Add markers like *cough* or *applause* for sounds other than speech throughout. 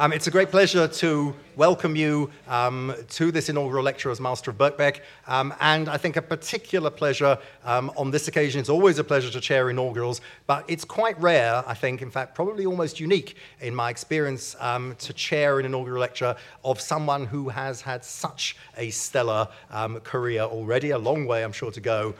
Um, it's a great pleasure to welcome you um, to this inaugural lecture as Master of Birkbeck. Um, and I think a particular pleasure um, on this occasion. It's always a pleasure to chair inaugurals, but it's quite rare, I think, in fact, probably almost unique in my experience um, to chair an inaugural lecture of someone who has had such a stellar um, career already. A long way, I'm sure, to go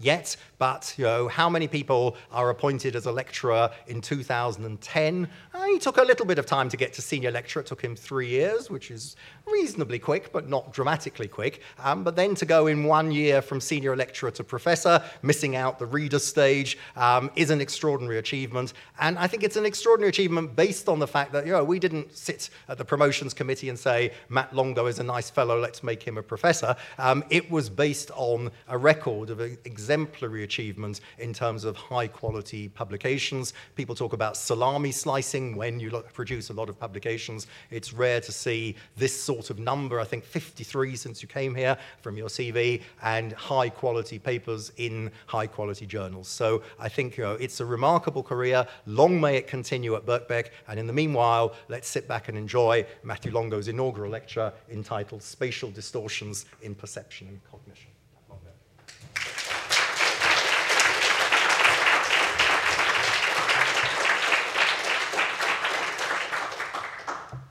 yet. But you know, how many people are appointed as a lecturer in 2010? Uh, he took a little bit of time to get to senior lecturer. It took him three years, which is reasonably quick, but not dramatically quick. Um, but then to go in one year from senior lecturer to professor, missing out the reader stage, um, is an extraordinary achievement. And I think it's an extraordinary achievement based on the fact that, you know, we didn't sit at the promotions committee and say, Matt Longo is a nice fellow, let's make him a professor. Um, it was based on a record of exemplary achievement in terms of high quality publications. People talk about salami slicing when you produce a lot of publications. It's rare to see this sort of number, I think 53 since you came here from your CV, and high quality papers in high quality journals. So I think you know, it's a remarkable career. Long may it continue at Birkbeck. And in the meanwhile, let's sit back and enjoy Matthew Longo's inaugural lecture entitled Spatial Distortions in Perception and Cognition.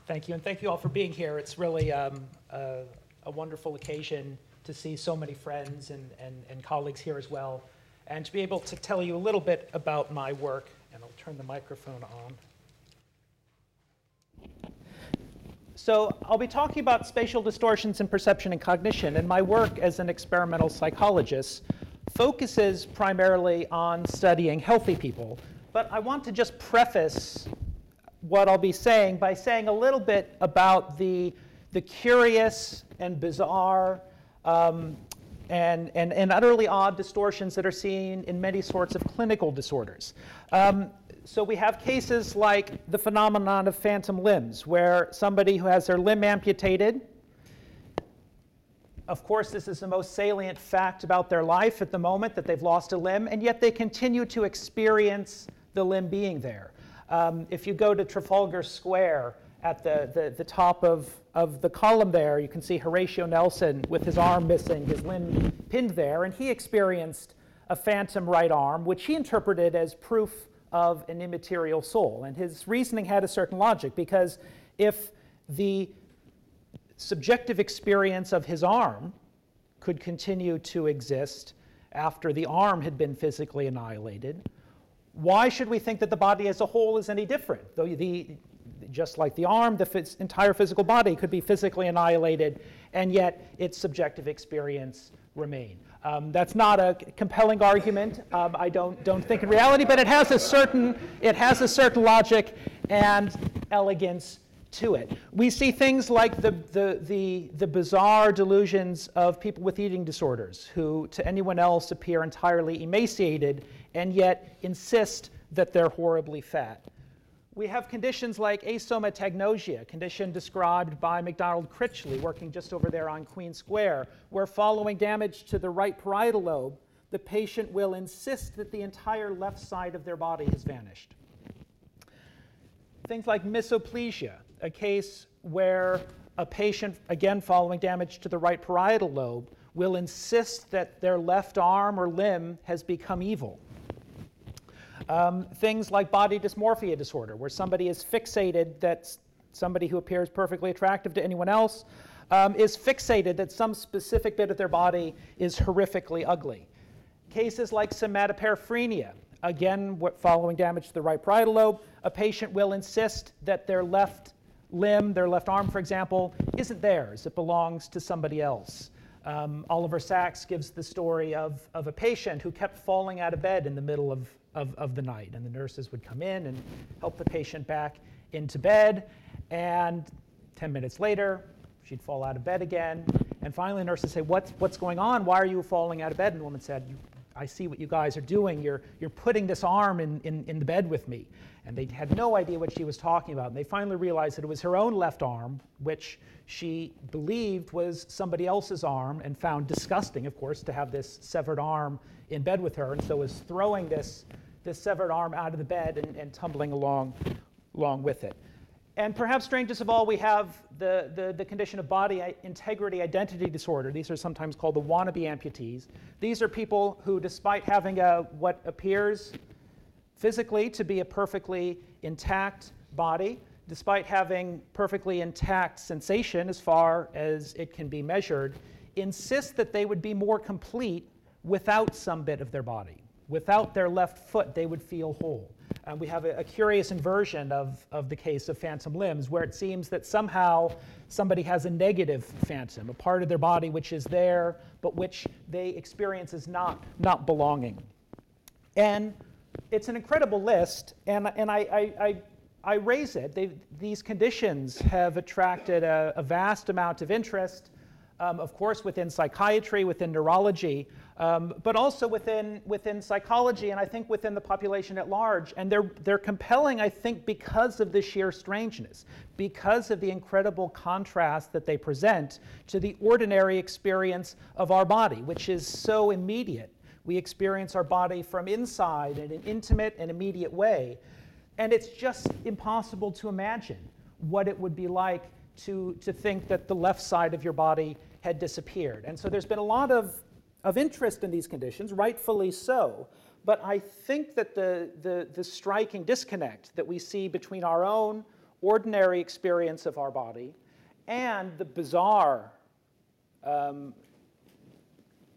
Thank you, and thank you all for being here. It's really um, a, a, wonderful occasion to see so many friends and, and, and, colleagues here as well, and to be able to tell you a little bit about my work. And I'll turn the microphone on. So I'll be talking about spatial distortions in perception and cognition, and my work as an experimental psychologist focuses primarily on studying healthy people. But I want to just preface what I'll be saying by saying a little bit about the, the curious and bizarre um, and, and, and utterly odd distortions that are seen in many sorts of clinical disorders. Um, so we have cases like the phenomenon of phantom limbs, where somebody who has their limb amputated, of course, this is the most salient fact about their life at the moment that they've lost a limb, and yet they continue to experience the limb being there. Um, if you go to Trafalgar Square at the, the, the, top of, of the column there, you can see Horatio Nelson with his arm missing, his limb pinned there, and he experienced a phantom right arm, which he interpreted as proof of an immaterial soul. And his reasoning had a certain logic because if the subjective experience of his arm could continue to exist after the arm had been physically annihilated, why should we think that the body as a whole is any different? Though the, just like the arm, the entire physical body could be physically annihilated, and yet its subjective experience remain. Um, that's not a compelling argument. Um, I don't, don't think in reality, but it has a certain it has a certain logic and elegance to it. We see things like the, the, the, the bizarre delusions of people with eating disorders who, to anyone else, appear entirely emaciated and yet insist that they're horribly fat. We have conditions like asomatognosia, a condition described by Macdonald Critchley, working just over there on Queen Square, where following damage to the right parietal lobe, the patient will insist that the entire left side of their body has vanished. Things like misoplegia, a case where a patient, again following damage to the right parietal lobe, will insist that their left arm or limb has become evil. Um, things like body dysmorphia disorder, where somebody is fixated that somebody who appears perfectly attractive to anyone else um, is fixated that some specific bit of their body is horrifically ugly. Cases like somatoparaphrenia, again, following damage to the right parietal lobe, a patient will insist that their left limb, their left arm, for example, isn't theirs, it belongs to somebody else. Um, Oliver Sacks gives the story of, of a patient who kept falling out of bed in the middle of, of, of the night, and the nurses would come in and help the patient back into bed, and 10 minutes later, she'd fall out of bed again, and finally the nurses say, what's, what's going on? Why are you falling out of bed? And the woman said, I see what you guys are doing. You're, you're putting this arm in, in, in the bed with me. And they had no idea what she was talking about. And they finally realized that it was her own left arm, which she believed was somebody else's arm, and found disgusting, of course, to have this severed arm in bed with her. And so was throwing this, this severed arm out of the bed and, and tumbling along, along with it. And perhaps strangest of all, we have the, the, the, condition of body integrity identity disorder. These are sometimes called the wannabe amputees. These are people who, despite having a, what appears physically to be a perfectly intact body, despite having perfectly intact sensation as far as it can be measured, insist that they would be more complete without some bit of their body. Without their left foot, they would feel whole. And we have a, a, curious inversion of, of the case of phantom limbs, where it seems that somehow somebody has a negative phantom, a part of their body which is there, but which they experience as not, not belonging. And it's an incredible list, and, and I, I, I I raise it. They've, these conditions have attracted a, a vast amount of interest, um, of course, within psychiatry, within neurology, um, but also within, within psychology, and I think within the population at large. And they're, they're compelling, I think, because of the sheer strangeness, because of the incredible contrast that they present to the ordinary experience of our body, which is so immediate. We experience our body from inside in an intimate and immediate way. And it's just impossible to imagine what it would be like to, to think that the left side of your body had disappeared. And so there's been a lot of, of interest in these conditions, rightfully so. But I think that the, the, the striking disconnect that we see between our own ordinary experience of our body and the bizarre um,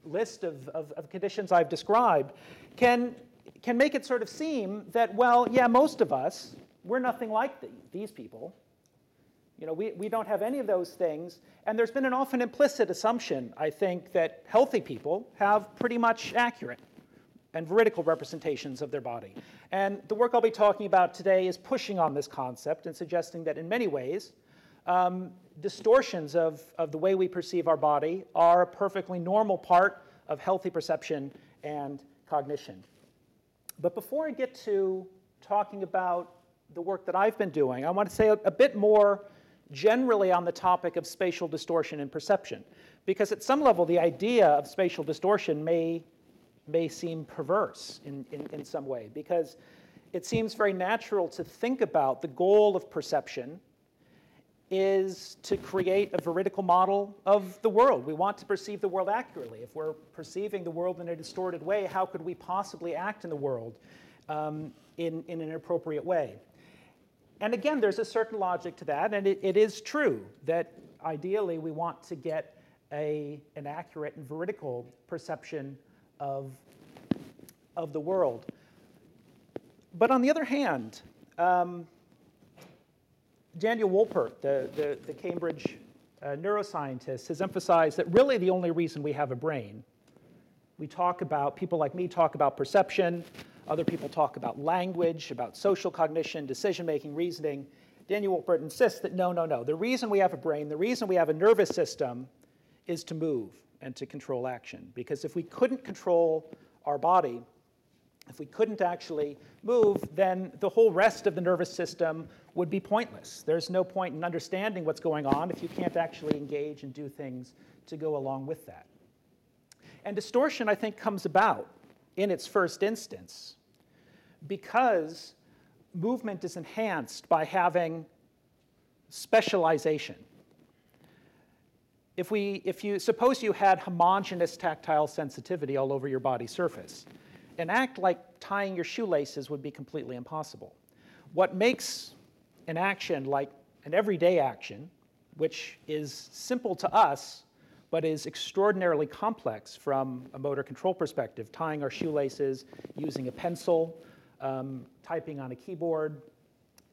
list of, of, of, conditions I've described can can make it sort of seem that, well, yeah, most of us, we're nothing like the, these people. You know, we, we don't have any of those things. And there's been an often implicit assumption, I think, that healthy people have pretty much accurate and veridical representations of their body. And the work I'll be talking about today is pushing on this concept and suggesting that in many ways, um, distortions of, of the way we perceive our body are a perfectly normal part of healthy perception and cognition. But before I get to talking about the work that I've been doing, I want to say a, a bit more generally on the topic of spatial distortion and perception. Because at some level, the idea of spatial distortion may, may seem perverse in, in, in some way, because it seems very natural to think about the goal of perception is to create a veridical model of the world. We want to perceive the world accurately. If we're perceiving the world in a distorted way, how could we possibly act in the world um, in, in an appropriate way? And again, there's a certain logic to that, and it, it is true that ideally we want to get a, an accurate and veridical perception of, of the world. But on the other hand, um, Daniel Wolpert, the, the, the Cambridge uh, neuroscientist, has emphasized that really the only reason we have a brain, we talk about, people like me talk about perception, other people talk about language, about social cognition, decision making, reasoning. Daniel Wolpert insists that no, no, no. The reason we have a brain, the reason we have a nervous system is to move and to control action. Because if we couldn't control our body, if we couldn't actually move, then the whole rest of the nervous system would be pointless. There's no point in understanding what's going on if you can't actually engage and do things to go along with that. And distortion, I think, comes about in its first instance because movement is enhanced by having specialization. If, we, if you suppose you had homogeneous tactile sensitivity all over your body surface, an act like tying your shoelaces would be completely impossible. What makes an action like an everyday action, which is simple to us, but is extraordinarily complex from a motor control perspective, tying our shoelaces, using a pencil, um, typing on a keyboard,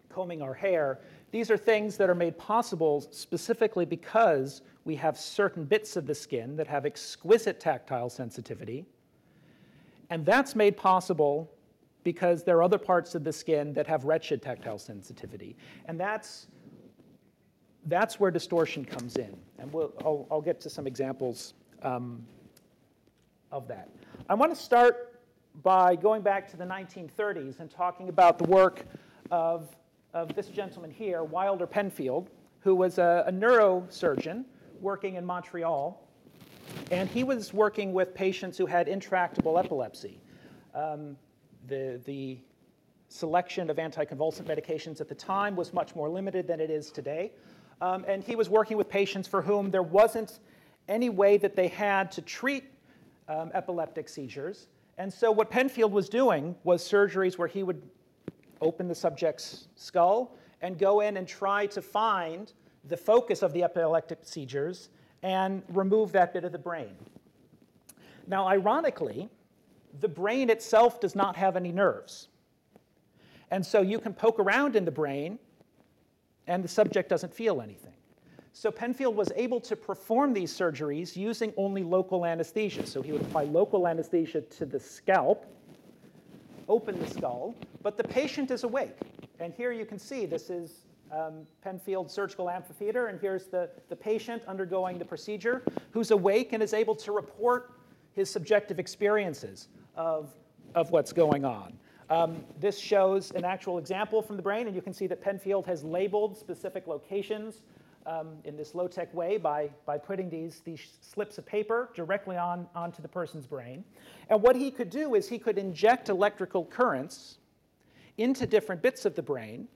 combing our hair. These are things that are made possible specifically because we have certain bits of the skin that have exquisite tactile sensitivity and that's made possible because there are other parts of the skin that have wretched tactile sensitivity. And that's, that's where distortion comes in. And we'll, I'll, I'll get to some examples um, of that. I want to start by going back to the 1930s and talking about the work of, of this gentleman here, Wilder Penfield, who was a, a neurosurgeon working in Montreal and he was working with patients who had intractable epilepsy. Um, the, the selection of anticonvulsant medications at the time was much more limited than it is today. Um, and he was working with patients for whom there wasn't any way that they had to treat um, epileptic seizures. And so, what Penfield was doing was surgeries where he would open the subject's skull and go in and try to find the focus of the epileptic seizures and remove that bit of the brain. Now, ironically, the brain itself does not have any nerves. And so you can poke around in the brain and the subject doesn't feel anything. So Penfield was able to perform these surgeries using only local anesthesia. So he would apply local anesthesia to the scalp, open the skull, but the patient is awake. And here you can see this is um, Penfield Surgical Amphitheater, and here's the, the patient undergoing the procedure who's awake and is able to report his subjective experiences of, of what's going on. Um, this shows an actual example from the brain, and you can see that Penfield has labeled specific locations um, in this low-tech way by, by putting these, these slips of paper directly on, onto the person's brain. And what he could do is he could inject electrical currents into different bits of the brain,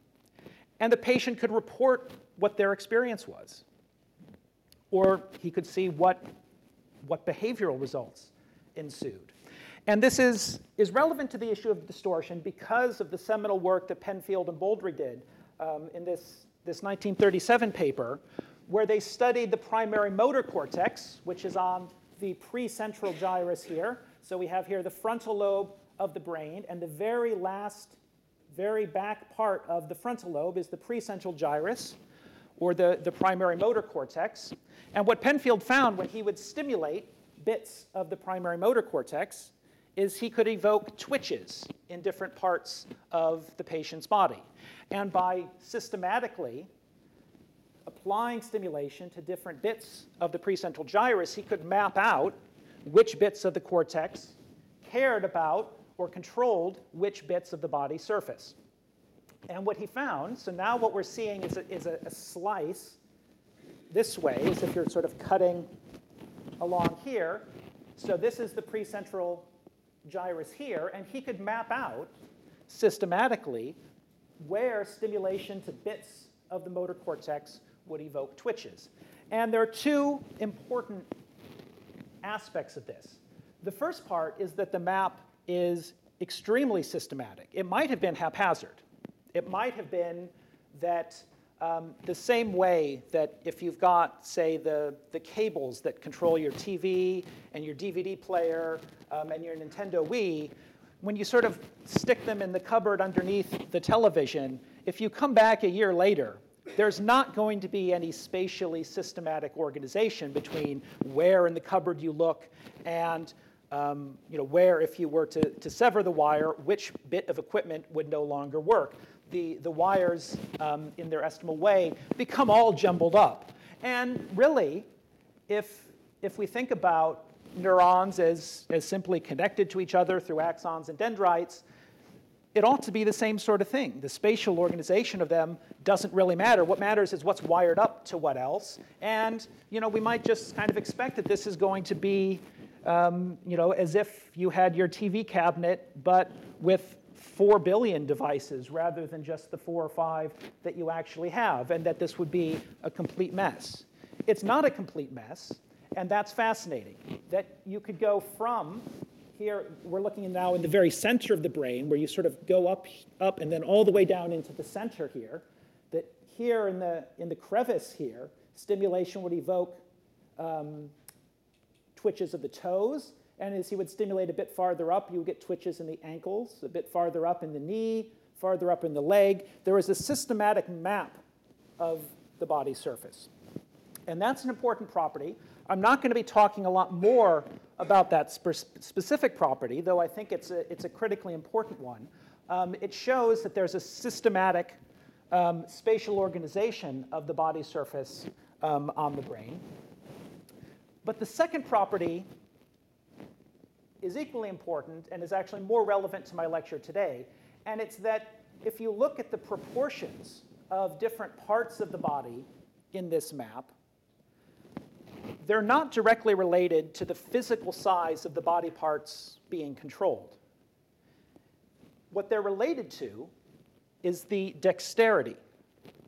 and the patient could report what their experience was. Or he could see what, what behavioral results ensued. And this is, is relevant to the issue of distortion because of the seminal work that Penfield and Boldrey did um, in this, this 1937 paper, where they studied the primary motor cortex, which is on the precentral gyrus here. So we have here the frontal lobe of the brain, and the very last, very back part of the frontal lobe is the precentral gyrus, or the, the primary motor cortex. And what Penfield found when he would stimulate bits of the primary motor cortex is he could evoke twitches in different parts of the patient's body. And by systematically applying stimulation to different bits of the precentral gyrus, he could map out which bits of the cortex cared about or controlled which bits of the body surface. And what he found, so now what we're seeing is a, is a, a slice this way, as if you're sort of cutting along here. So this is the precentral gyrus here, and he could map out systematically where stimulation to bits of the motor cortex would evoke twitches. And there are two important aspects of this. The first part is that the map is extremely systematic. It might have been haphazard. It might have been that um, the same way that if you've got, say, the, the cables that control your TV and your DVD player um, and your Nintendo Wii, when you sort of stick them in the cupboard underneath the television, if you come back a year later, there's not going to be any spatially systematic organization between where in the cupboard you look and um, you know, where, if you were to, to sever the wire, which bit of equipment would no longer work. The, the wires, um, in their estimable way, become all jumbled up. And really, if, if we think about neurons as, as simply connected to each other through axons and dendrites, it ought to be the same sort of thing. The spatial organization of them doesn't really matter. What matters is what's wired up to what else. And you know, we might just kind of expect that this is going to be um, you know, as if you had your TV cabinet, but with four billion devices rather than just the four or five that you actually have, and that this would be a complete mess. It's not a complete mess. And that's fascinating, that you could go from here, we're looking now in the very center of the brain, where you sort of go up, up and then all the way down into the center here, that here in the, in the crevice here, stimulation would evoke um, twitches of the toes, and as he would stimulate a bit farther up, you would get twitches in the ankles, a bit farther up in the knee, farther up in the leg. There was a systematic map of the body surface. And that's an important property I'm not going to be talking a lot more about that spe- specific property, though I think it's a, it's a critically important one. Um, it shows that there's a systematic um, spatial organization of the body surface um, on the brain. But the second property is equally important and is actually more relevant to my lecture today. And it's that if you look at the proportions of different parts of the body in this map, they're not directly related to the physical size of the body parts being controlled. What they're related to is the dexterity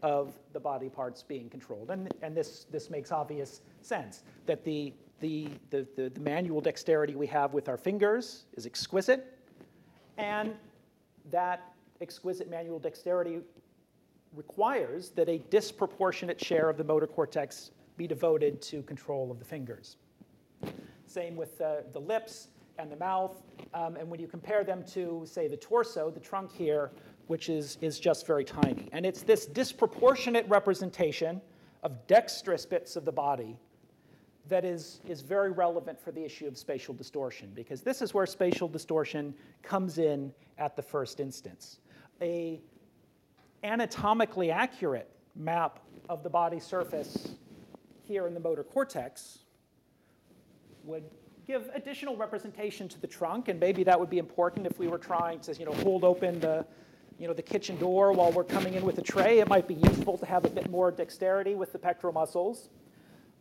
of the body parts being controlled. And, and this, this makes obvious sense that the, the, the, the, the manual dexterity we have with our fingers is exquisite, and that exquisite manual dexterity requires that a disproportionate share of the motor cortex be devoted to control of the fingers. Same with uh, the lips and the mouth. Um, and when you compare them to, say, the torso, the trunk here, which is, is just very tiny. And it's this disproportionate representation of dexterous bits of the body that is, is very relevant for the issue of spatial distortion, because this is where spatial distortion comes in at the first instance. A anatomically accurate map of the body surface here in the motor cortex would give additional representation to the trunk, and maybe that would be important if we were trying to you know, hold open the, you know, the kitchen door while we're coming in with a tray. It might be useful to have a bit more dexterity with the pectoral muscles.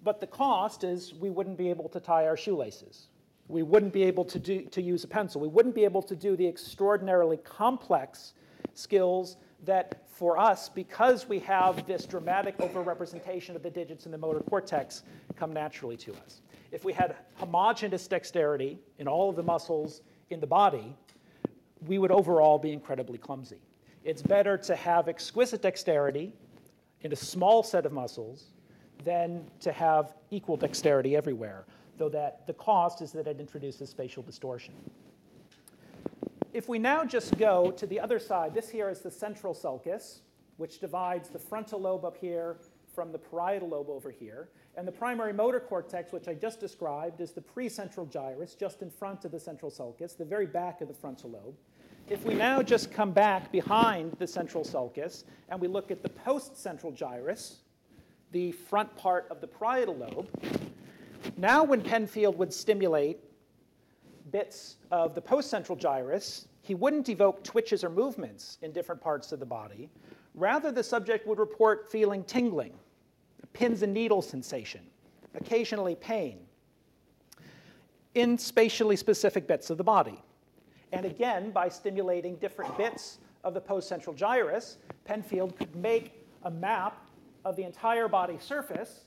But the cost is we wouldn't be able to tie our shoelaces. We wouldn't be able to, do, to use a pencil. We wouldn't be able to do the extraordinarily complex skills that for us, because we have this dramatic overrepresentation of the digits in the motor cortex, come naturally to us. If we had homogeneous dexterity in all of the muscles in the body, we would overall be incredibly clumsy. It's better to have exquisite dexterity in a small set of muscles than to have equal dexterity everywhere, though that the cost is that it introduces spatial distortion. If we now just go to the other side, this here is the central sulcus, which divides the frontal lobe up here from the parietal lobe over here. And the primary motor cortex, which I just described, is the precentral gyrus, just in front of the central sulcus, the very back of the frontal lobe. If we now just come back behind the central sulcus and we look at the post-central gyrus, the front part of the parietal lobe, now when Penfield would stimulate bits of the postcentral gyrus, he wouldn't evoke twitches or movements in different parts of the body. Rather, the subject would report feeling tingling, a pins and needles sensation, occasionally pain, in spatially specific bits of the body. And again, by stimulating different bits of the postcentral gyrus, Penfield could make a map of the entire body surface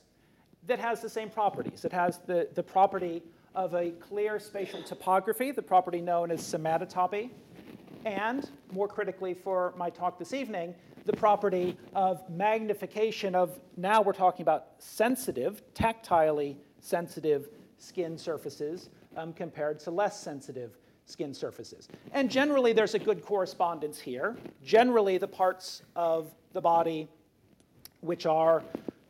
that has the same properties. It has the, the property of a clear spatial topography, the property known as somatotopy, and more critically for my talk this evening, the property of magnification of, now we're talking about sensitive, tactilely sensitive skin surfaces um, compared to less sensitive skin surfaces. And generally, there's a good correspondence here. Generally, the parts of the body which are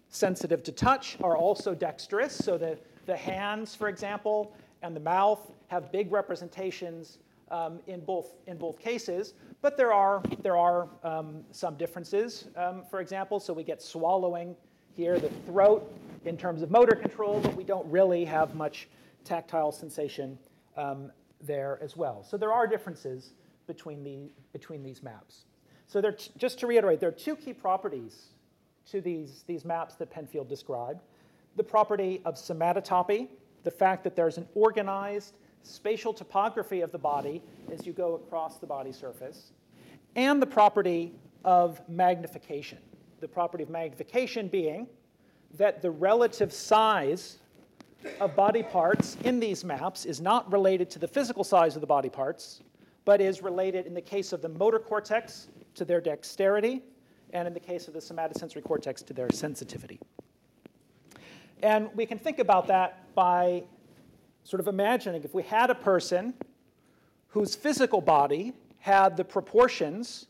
sensitive to touch are also dexterous, so the the hands, for example, and the mouth have big representations um, in, both, in both cases, but there are, there are um, some differences, um, for example. So we get swallowing here, the throat in terms of motor control, but we don't really have much tactile sensation um, there as well. So there are differences between, the, between these maps. So there, just to reiterate, there are two key properties to these, these maps that Penfield described the property of somatotopy, the fact that there's an organized spatial topography of the body as you go across the body surface, and the property of magnification. The property of magnification being that the relative size of body parts in these maps is not related to the physical size of the body parts, but is related, in the case of the motor cortex, to their dexterity, and in the case of the somatosensory cortex, to their sensitivity. And we can think about that by sort of imagining if we had a person whose physical body had the proportions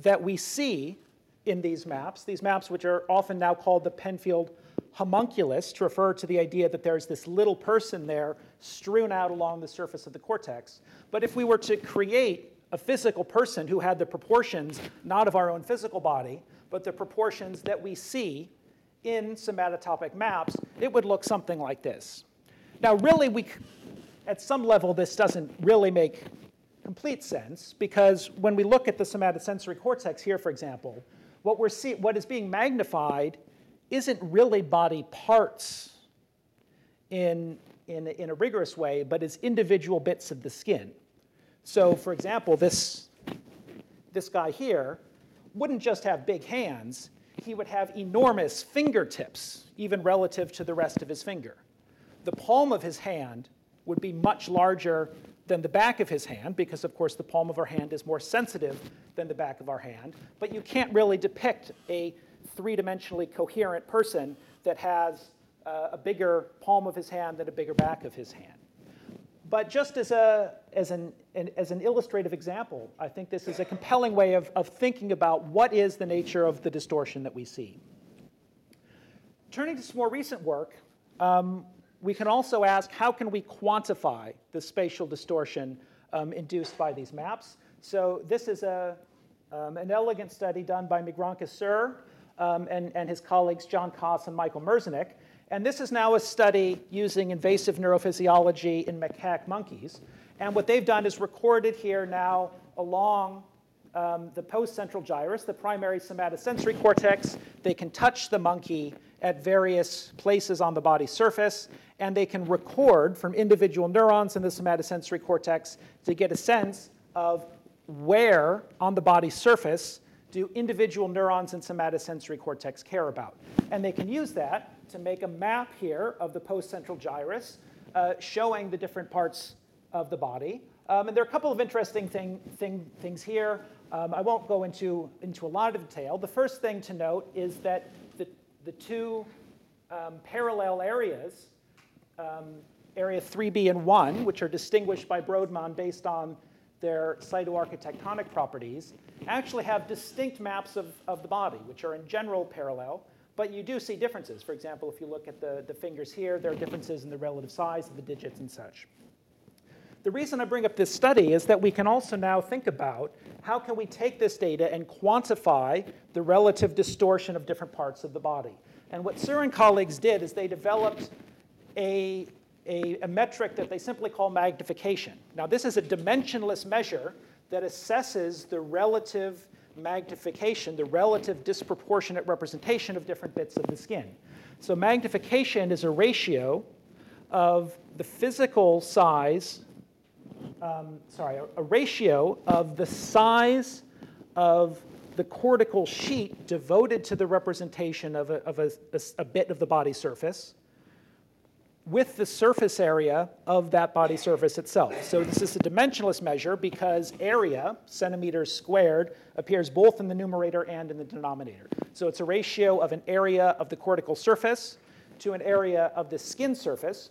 that we see in these maps, these maps which are often now called the Penfield homunculus to refer to the idea that there's this little person there strewn out along the surface of the cortex. But if we were to create a physical person who had the proportions not of our own physical body, but the proportions that we see in somatotopic maps, it would look something like this. Now, really, we, at some level, this doesn't really make complete sense because when we look at the somatosensory cortex here, for example, what, we're see, what is being magnified isn't really body parts in, in, in a rigorous way, but is individual bits of the skin. So, for example, this this guy here, wouldn't just have big hands, he would have enormous fingertips, even relative to the rest of his finger. The palm of his hand would be much larger than the back of his hand, because of course the palm of our hand is more sensitive than the back of our hand. But you can't really depict a three dimensionally coherent person that has uh, a bigger palm of his hand than a bigger back of his hand. But just as, a, as, an, an, as an illustrative example, I think this is a compelling way of, of thinking about what is the nature of the distortion that we see. Turning to some more recent work, um, we can also ask how can we quantify the spatial distortion um, induced by these maps? So this is a, um, an elegant study done by Mriganka Sur um, and, and his colleagues Jon Kaas and Michael Merzenich. And this is now a study using invasive neurophysiology in macaque monkeys. And what they've done is recorded here now along um, the postcentral gyrus, the primary somatosensory cortex. They can touch the monkey at various places on the body surface, and they can record from individual neurons in the somatosensory cortex to get a sense of where on the body surface do individual neurons in somatosensory cortex care about. And they can use that to make a map here of the postcentral gyrus uh, showing the different parts of the body. Um, and there are a couple of interesting thing, thing, things here. Um, I won't go into, into a lot of detail. The first thing to note is that the, the two um, parallel areas, um, area 3B and 1, which are distinguished by Brodmann based on their cytoarchitectonic properties, actually have distinct maps of, of the body, which are in general parallel, but you do see differences. For example, if you look at the, the fingers here, there are differences in the relative size of the digits and such. The reason I bring up this study is that we can also now think about how can we take this data and quantify the relative distortion of different parts of the body. And what Sur and colleagues did is they developed a, a, a metric that they simply call magnification. Now, this is a dimensionless measure that assesses the relative magnification, the relative disproportionate representation of different bits of the skin. So magnification is a ratio of the physical size, um, sorry, a, a ratio of the size of the cortical sheet devoted to the representation of, a, of a, a, a bit of the body surface with the surface area of that body surface itself. So this is a dimensionless measure because area, centimeters squared, appears both in the numerator and in the denominator. So it's a ratio of an area of the cortical surface to an area of the skin surface.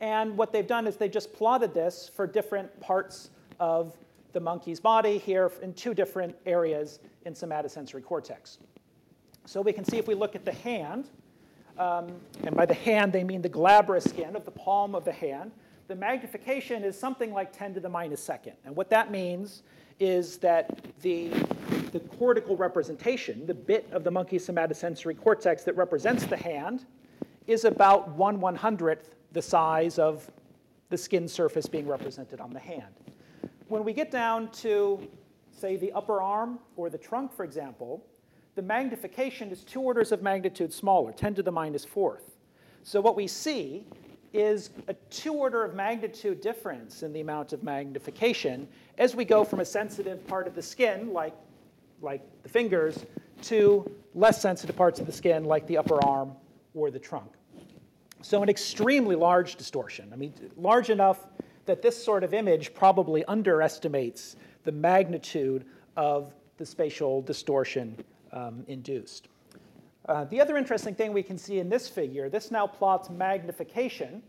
And what they've done is they just plotted this for different parts of the monkey's body here in two different areas in somatosensory cortex. So we can see if we look at the hand, um, and by the hand they mean the glabrous skin of the palm of the hand, the magnification is something like 10 to the minus second. And what that means is that the, the cortical representation, the bit of the monkey somatosensory cortex that represents the hand, is about 1 100th the size of the skin surface being represented on the hand. When we get down to, say, the upper arm or the trunk, for example, the magnification is two orders of magnitude smaller, 10 to the minus fourth. So what we see is a two order of magnitude difference in the amount of magnification as we go from a sensitive part of the skin, like, like the fingers, to less sensitive parts of the skin, like the upper arm or the trunk. So an extremely large distortion. I mean, large enough that this sort of image probably underestimates the magnitude of the spatial distortion um, induced. Uh, the other interesting thing we can see in this figure, this now plots magnification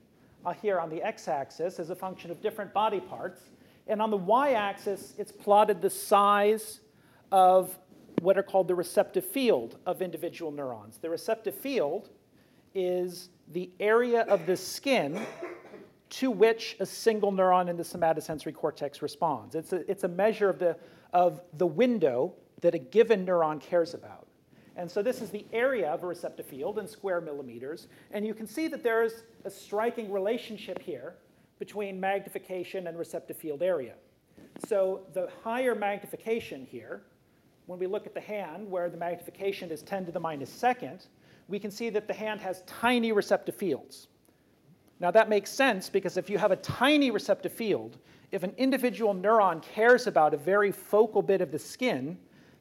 uh, here on the x-axis as a function of different body parts. And on the y-axis, it's plotted the size of what are called the receptive field of individual neurons. The receptive field is the area of the skin to which a single neuron in the somatosensory cortex responds. It's a, it's a measure of the, of the window that a given neuron cares about. And so this is the area of a receptive field in square millimeters. And you can see that there's a striking relationship here between magnification and receptive field area. So the higher magnification here, when we look at the hand where the magnification is 10 to the minus second, we can see that the hand has tiny receptive fields. Now that makes sense because if you have a tiny receptive field if an individual neuron cares about a very focal bit of the skin,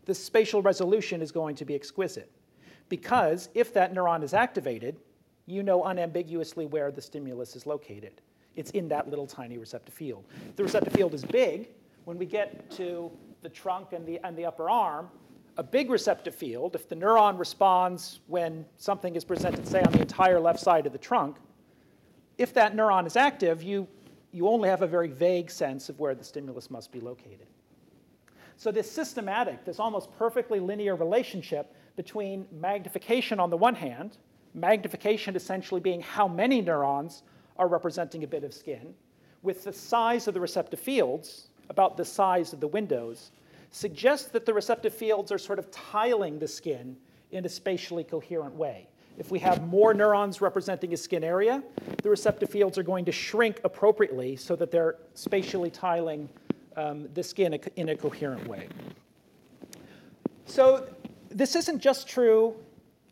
the spatial resolution is going to be exquisite. Because if that neuron is activated, you know unambiguously where the stimulus is located. It's in that little tiny receptive field. The receptive field is big, when we get to the trunk and the, and the upper arm, a big receptive field, if the neuron responds when something is presented, say, on the entire left side of the trunk, if that neuron is active, you, you only have a very vague sense of where the stimulus must be located. So this systematic, this almost perfectly linear relationship between magnification on the one hand, magnification essentially being how many neurons are representing a bit of skin, with the size of the receptive fields, about the size of the windows, suggests that the receptive fields are sort of tiling the skin in a spatially coherent way. If we have more neurons representing a skin area, the receptive fields are going to shrink appropriately so that they're spatially tiling um, the skin in a coherent way. So this isn't just true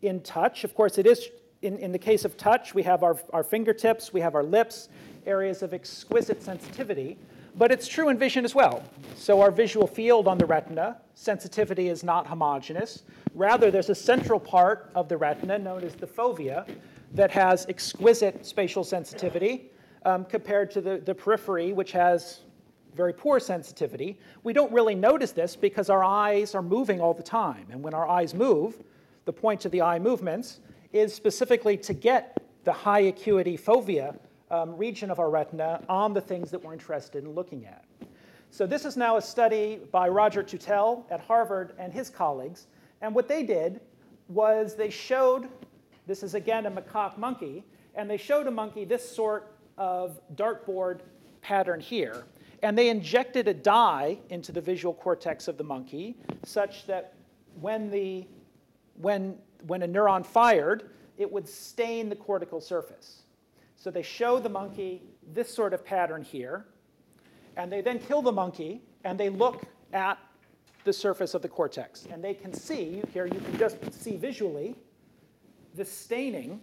in touch. Of course, it is in, in the case of touch, we have our, our fingertips, we have our lips, areas of exquisite sensitivity. But it's true in vision as well. So our visual field on the retina, sensitivity is not homogeneous. Rather, there's a central part of the retina known as the fovea that has exquisite spatial sensitivity um, compared to the, the periphery, which has very poor sensitivity. We don't really notice this because our eyes are moving all the time. And when our eyes move, the point of the eye movements is specifically to get the high acuity fovea um, region of our retina on the things that we're interested in looking at. So this is now a study by Roger Tootell at Harvard and his colleagues. And what they did was they showed, this is again a macaque monkey, and they showed a monkey this sort of dartboard pattern here. And they injected a dye into the visual cortex of the monkey such that when, the, when, when a neuron fired, it would stain the cortical surface. So they show the monkey this sort of pattern here, and they then kill the monkey, and they look at the surface of the cortex. And they can see, here you can just see visually, the staining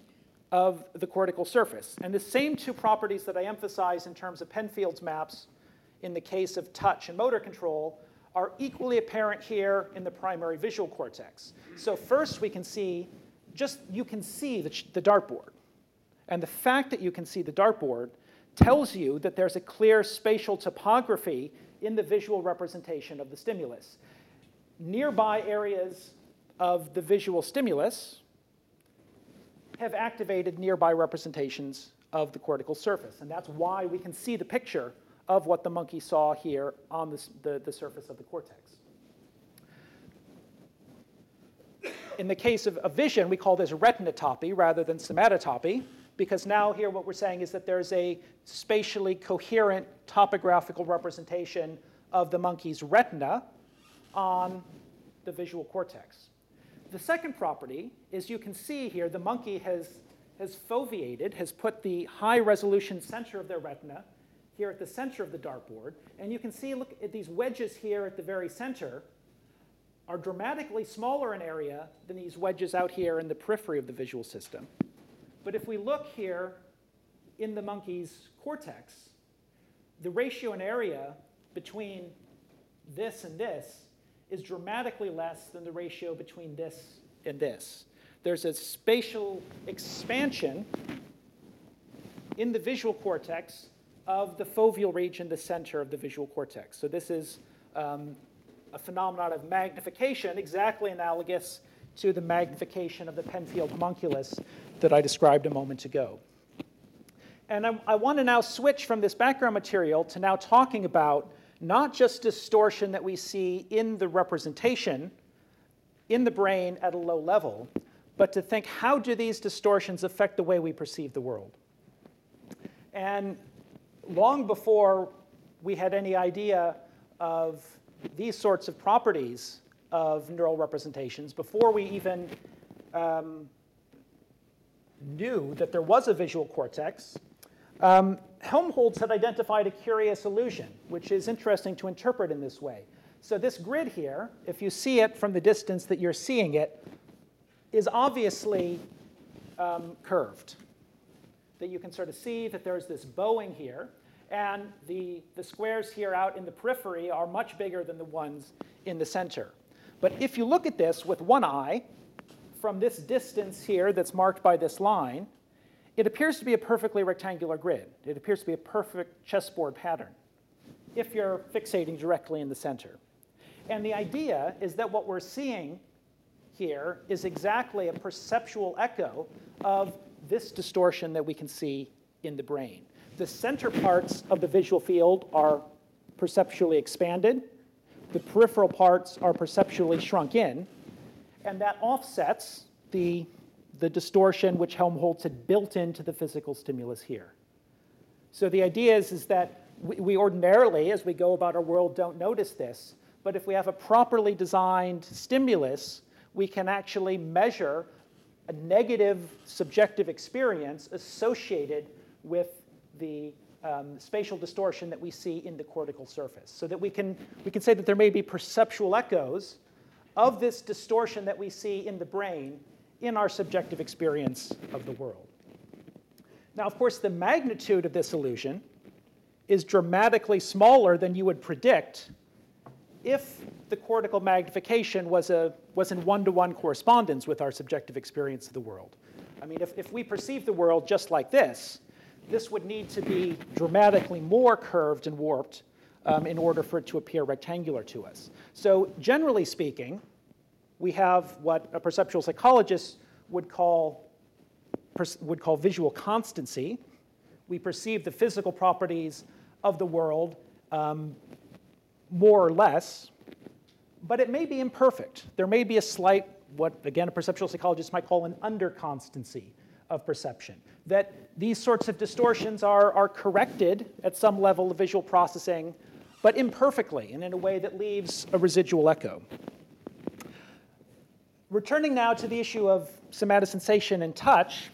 of the cortical surface. And the same two properties that I emphasize in terms of Penfield's maps in the case of touch and motor control are equally apparent here in the primary visual cortex. So first we can see, just you can see the, the dartboard. And the fact that you can see the dartboard tells you that there's a clear spatial topography in the visual representation of the stimulus. Nearby areas of the visual stimulus have activated nearby representations of the cortical surface. And that's why we can see the picture of what the monkey saw here on the, the, the surface of the cortex. In the case of, of vision, we call this retinotopy rather than somatotopy because now here what we're saying is that there's a spatially coherent topographical representation of the monkey's retina on the visual cortex. The second property is you can see here the monkey has, has foveated, has put the high resolution center of their retina here at the center of the dartboard. And you can see, look at these wedges here at the very center are dramatically smaller in area than these wedges out here in the periphery of the visual system. But if we look here in the monkey's cortex, the ratio in area between this and this is dramatically less than the ratio between this and this. There's a spatial expansion in the visual cortex of the foveal region, the center of the visual cortex. So this is um, a phenomenon of magnification, exactly analogous to the magnification of the Penfield homunculus that I described a moment ago. And I, I want to now switch from this background material to now talking about not just distortion that we see in the representation in the brain at a low level, but to think how do these distortions affect the way we perceive the world? And long before we had any idea of these sorts of properties of neural representations, before we even um, knew that there was a visual cortex, um, Helmholtz had identified a curious illusion, which is interesting to interpret in this way. So this grid here, if you see it from the distance that you're seeing it, is obviously um, curved. That you can sort of see that there's this bowing here. and the, the squares here out in the periphery are much bigger than the ones in the center. But if you look at this with one eye, from this distance here that's marked by this line, it appears to be a perfectly rectangular grid. It appears to be a perfect chessboard pattern if you're fixating directly in the center. And the idea is that what we're seeing here is exactly a perceptual echo of this distortion that we can see in the brain. The center parts of the visual field are perceptually expanded. The peripheral parts are perceptually shrunk in. And that offsets the, the distortion which Helmholtz had built into the physical stimulus here. So the idea is, is that we, we ordinarily, as we go about our world, don't notice this. But if we have a properly designed stimulus, we can actually measure a negative subjective experience associated with the um, spatial distortion that we see in the cortical surface. So that we can, we can say that there may be perceptual echoes of this distortion that we see in the brain in our subjective experience of the world. Now, of course, the magnitude of this illusion is dramatically smaller than you would predict if the cortical magnification was, a, was in one-to-one correspondence with our subjective experience of the world. I mean, if, if we perceive the world just like this, this would need to be dramatically more curved and warped um, in order for it to appear rectangular to us. So generally speaking, we have what a perceptual psychologist would call, would call visual constancy. We perceive the physical properties of the world um, more or less, but it may be imperfect. There may be a slight, what again a perceptual psychologist might call an underconstancy of perception. That these sorts of distortions are, are corrected at some level of visual processing, but imperfectly and in a way that leaves a residual echo. Returning now to the issue of somatosensation and touch,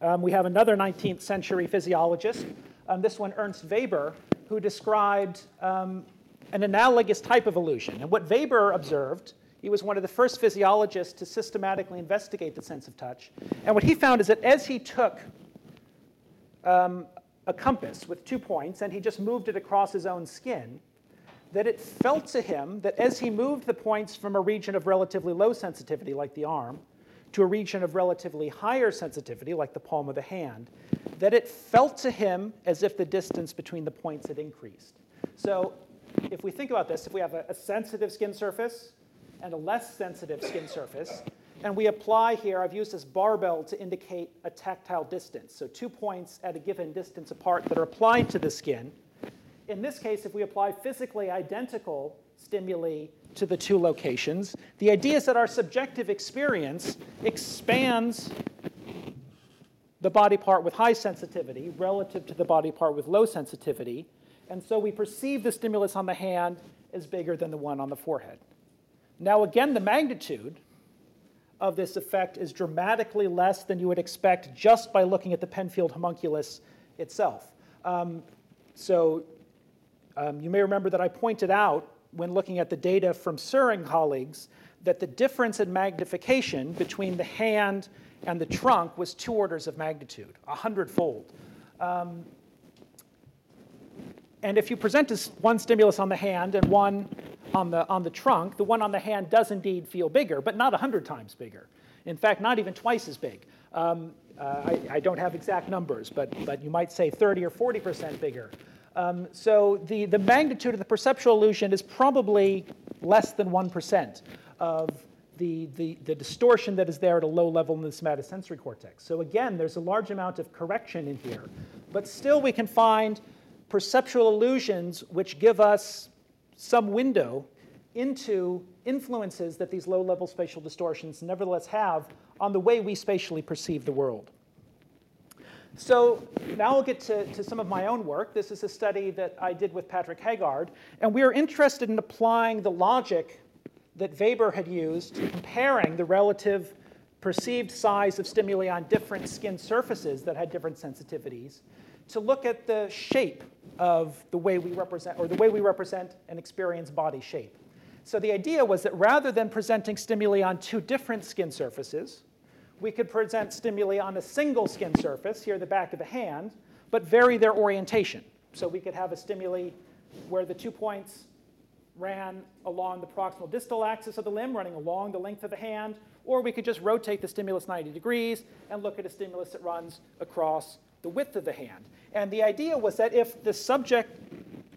um, we have another 19th century physiologist, um, this one Ernst Weber, who described um, an analogous type of illusion. And what Weber observed, he was one of the first physiologists to systematically investigate the sense of touch. And what he found is that as he took um, a compass with two points and he just moved it across his own skin, that it felt to him that as he moved the points from a region of relatively low sensitivity, like the arm, to a region of relatively higher sensitivity, like the palm of the hand, that it felt to him as if the distance between the points had increased. So if we think about this, if we have a, a sensitive skin surface and a less sensitive skin surface, and we apply here, I've used this barbell to indicate a tactile distance. So two points at a given distance apart that are applied to the skin. In this case, if we apply physically identical stimuli to the two locations, the idea is that our subjective experience expands the body part with high sensitivity relative to the body part with low sensitivity, and so we perceive the stimulus on the hand as bigger than the one on the forehead. Now, again, the magnitude of this effect is dramatically less than you would expect just by looking at the Penfield homunculus itself. Um, so um, you may remember that I pointed out when looking at the data from Sur and colleagues that the difference in magnification between the hand and the trunk was two orders of magnitude, a hundredfold. Um, and if you present one stimulus on the hand and one on the, on the trunk, the one on the hand does indeed feel bigger, but not 100 times bigger. In fact, not even twice as big. Um, uh, I, I, don't have exact numbers, but, but you might say 30 or 40% bigger. Um, so the, the magnitude of the perceptual illusion is probably less than 1% of the, the, the distortion that is there at a low level in the somatosensory cortex. So again, there's a large amount of correction in here. But still we can find perceptual illusions which give us some window into influences that these low level spatial distortions nevertheless have on the way we spatially perceive the world. So now I'll get to, to some of my own work. This is a study that I did with Patrick Haggard, and we are interested in applying the logic that Weber had used, comparing the relative perceived size of stimuli on different skin surfaces that had different sensitivities, to look at the shape of the way we represent, or the way we represent and experience body shape. So the idea was that rather than presenting stimuli on two different skin surfaces, we could present stimuli on a single skin surface, here the back of the hand, but vary their orientation. So we could have a stimuli where the two points ran along the proximal distal axis of the limb, running along the length of the hand, or we could just rotate the stimulus 90 degrees and look at a stimulus that runs across the width of the hand. And the idea was that if the subject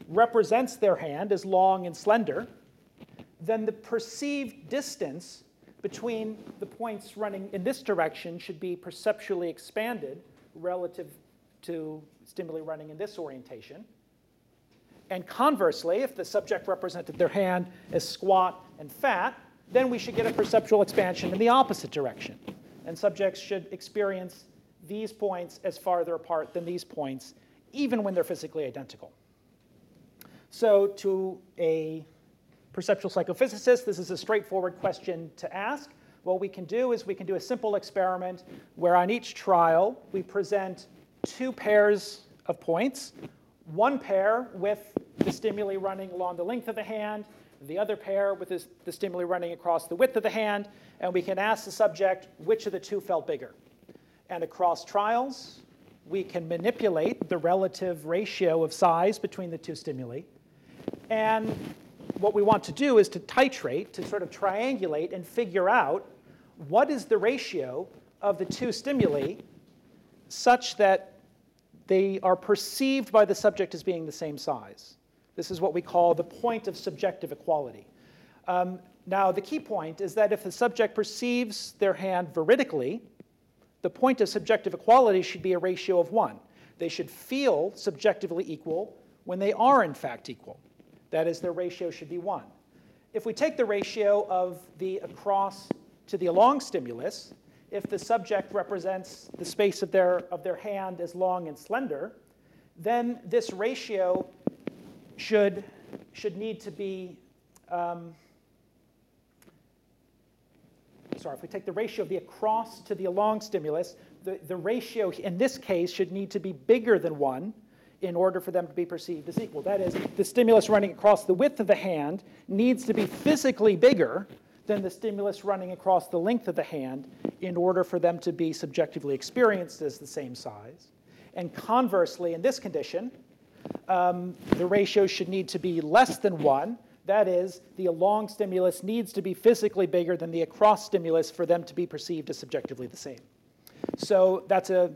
represents their hand as long and slender, then the perceived distance between the points running in this direction should be perceptually expanded relative to stimuli running in this orientation. And conversely, if the subject represented their hand as squat and fat, then we should get a perceptual expansion in the opposite direction. And subjects should experience these points as farther apart than these points, even when they're physically identical. So, to a perceptual psychophysicist, this is a straightforward question to ask. What we can do is we can do a simple experiment where on each trial we present two pairs of points, one pair with the stimuli running along the length of the hand, the other pair with the stimuli running across the width of the hand, and we can ask the subject which of the two felt bigger. And across trials, we can manipulate the relative ratio of size between the two stimuli. And what we want to do is to titrate, to sort of triangulate and figure out what is the ratio of the two stimuli such that they are perceived by the subject as being the same size. This is what we call the point of subjective equality. Um, now, the key point is that if the subject perceives their hand veridically, the point of subjective equality should be a ratio of one. They should feel subjectively equal when they are in fact equal. That is, their ratio should be 1. If we take the ratio of the across to the along stimulus, if the subject represents the space of their, of their hand as long and slender, then this ratio should, should need to be, um, sorry, if we take the ratio of the across to the along stimulus, the, the ratio in this case should need to be bigger than 1 in order for them to be perceived as equal. That is, the stimulus running across the width of the hand needs to be physically bigger than the stimulus running across the length of the hand in order for them to be subjectively experienced as the same size. And conversely, in this condition, um, the ratio should need to be less than 1. That is, the along stimulus needs to be physically bigger than the across stimulus for them to be perceived as subjectively the same. So that's a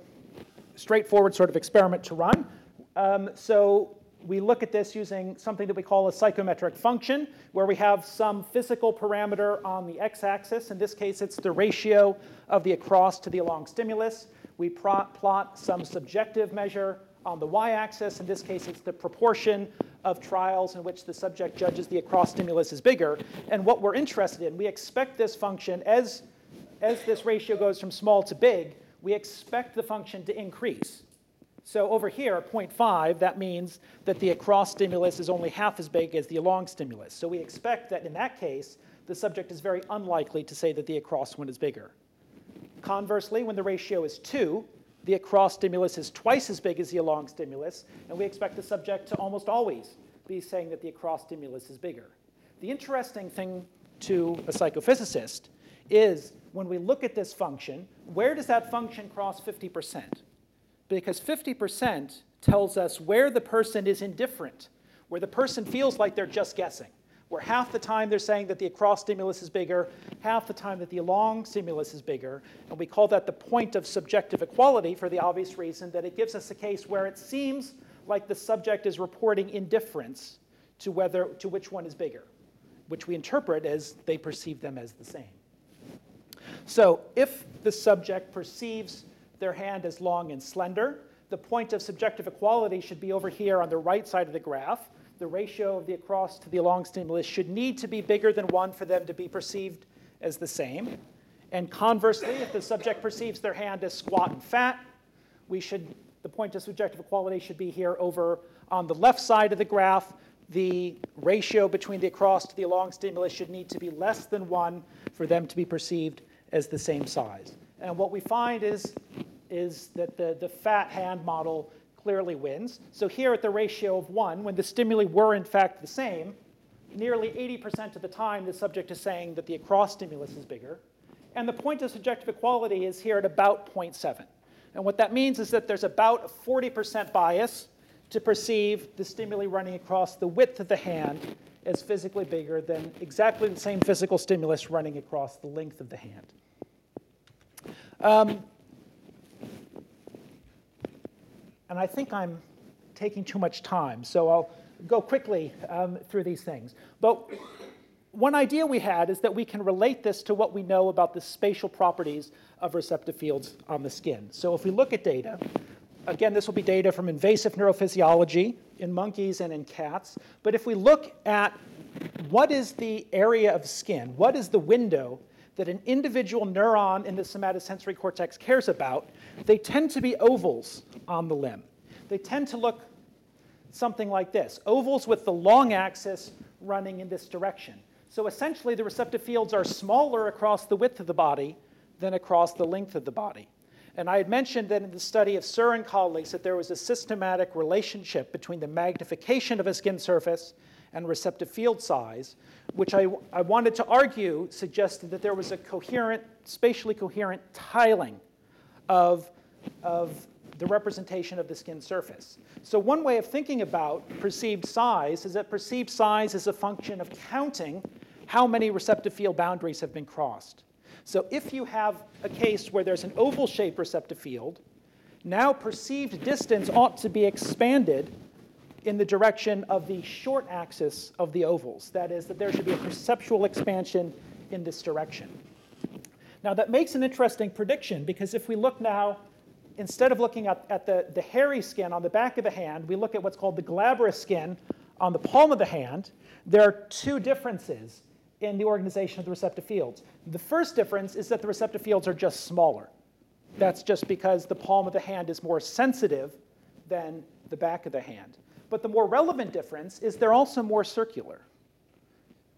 straightforward sort of experiment to run. Um, so we look at this using something that we call a psychometric function, where we have some physical parameter on the x-axis. In this case, it's the ratio of the across to the along stimulus. We plot some subjective measure on the y-axis. In this case, it's the proportion of trials in which the subject judges the across stimulus is bigger. And what we're interested in, we expect this function, as, as this ratio goes from small to big, we expect the function to increase. So over here, 0.5, that means that the across stimulus is only half as big as the along stimulus. So we expect that in that case, the subject is very unlikely to say that the across one is bigger. Conversely, when the ratio is 2, the across stimulus is twice as big as the along stimulus, and we expect the subject to almost always be saying that the across stimulus is bigger. The interesting thing to a psychophysicist is when we look at this function, where does that function cross 50%? because 50% tells us where the person is indifferent, where the person feels like they're just guessing, where half the time they're saying that the across stimulus is bigger, half the time that the along stimulus is bigger. And we call that the point of subjective equality for the obvious reason that it gives us a case where it seems like the subject is reporting indifference to, whether, to which one is bigger, which we interpret as they perceive them as the same. So if the subject perceives their hand as long and slender. The point of subjective equality should be over here on the right side of the graph. The ratio of the across to the along stimulus should need to be bigger than 1 for them to be perceived as the same. And conversely, if the subject perceives their hand as squat and fat, we should, the point of subjective equality should be here over on the left side of the graph. The ratio between the across to the along stimulus should need to be less than 1 for them to be perceived as the same size. And what we find is, is that the, the fat hand model clearly wins. So here at the ratio of 1, when the stimuli were in fact the same, nearly 80% of the time the subject is saying that the across stimulus is bigger. And the point of subjective equality is here at about 0.7. And what that means is that there's about a 40% bias to perceive the stimuli running across the width of the hand as physically bigger than exactly the same physical stimulus running across the length of the hand. Um, and I think I'm taking too much time, so I'll go quickly um, through these things. But one idea we had is that we can relate this to what we know about the spatial properties of receptive fields on the skin. So if we look at data, again, this will be data from invasive neurophysiology in monkeys and in cats. But if we look at what is the area of skin, what is the window that an individual neuron in the somatosensory cortex cares about, they tend to be ovals on the limb. They tend to look something like this ovals with the long axis running in this direction. So essentially, the receptive fields are smaller across the width of the body than across the length of the body. And I had mentioned that in the study of Sur and colleagues that there was a systematic relationship between the magnification of a skin surface and receptive field size, which I, I wanted to argue suggested that there was a coherent, spatially coherent tiling of, of the representation of the skin surface. So one way of thinking about perceived size is that perceived size is a function of counting how many receptive field boundaries have been crossed. So if you have a case where there's an oval-shaped receptive field, now perceived distance ought to be expanded in the direction of the short axis of the ovals. That is, that there should be a perceptual expansion in this direction. Now that makes an interesting prediction because if we look now, instead of looking at, at the, the hairy skin on the back of the hand, we look at what's called the glabrous skin on the palm of the hand. There are two differences in the organization of the receptive fields. The first difference is that the receptive fields are just smaller. That's just because the palm of the hand is more sensitive than the back of the hand. But the more relevant difference is they're also more circular.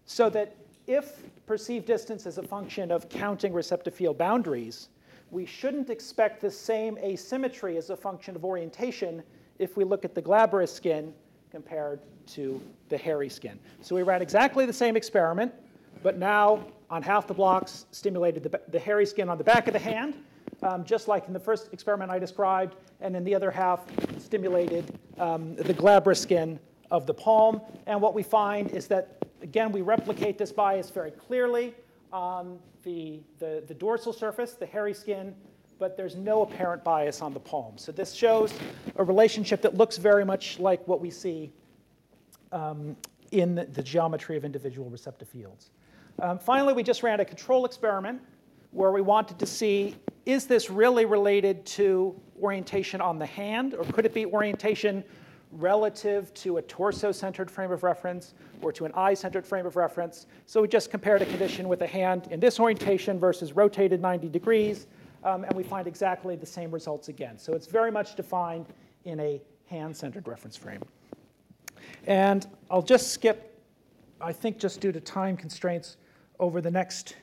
So that if perceived distance is a function of counting receptive field boundaries, we shouldn't expect the same asymmetry as a function of orientation if we look at the glabrous skin compared to the hairy skin. So we ran exactly the same experiment but now on half the blocks stimulated the, the hairy skin on the back of the hand, um, just like in the first experiment I described, and in the other half stimulated um, the glabrous skin of the palm. And what we find is that, again, we replicate this bias very clearly on the, the, the dorsal surface, the hairy skin, but there's no apparent bias on the palm. So this shows a relationship that looks very much like what we see um, in the geometry of individual receptive fields. Um, finally, we just ran a control experiment where we wanted to see is this really related to orientation on the hand, or could it be orientation relative to a torso-centered frame of reference or to an eye-centered frame of reference. So we just compared a condition with a hand in this orientation versus rotated 90 degrees, um, and we find exactly the same results again. So it's very much defined in a hand-centered reference frame. And I'll just skip, I think just due to time constraints, over the next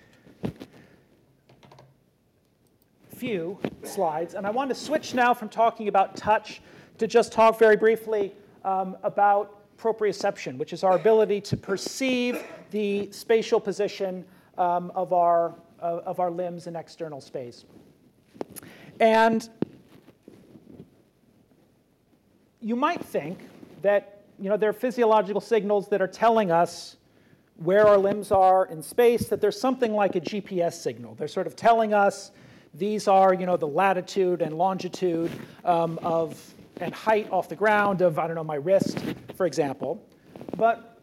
few slides. And I want to switch now from talking about touch to just talk very briefly um, about proprioception, which is our ability to perceive the spatial position um, of, our, uh, of our limbs in external space. And you might think that you know, there are physiological signals that are telling us where our limbs are in space, that there's something like a GPS signal. They're sort of telling us these are, you know, the latitude and longitude um, of and height off the ground of, I don't know, my wrist, for example. But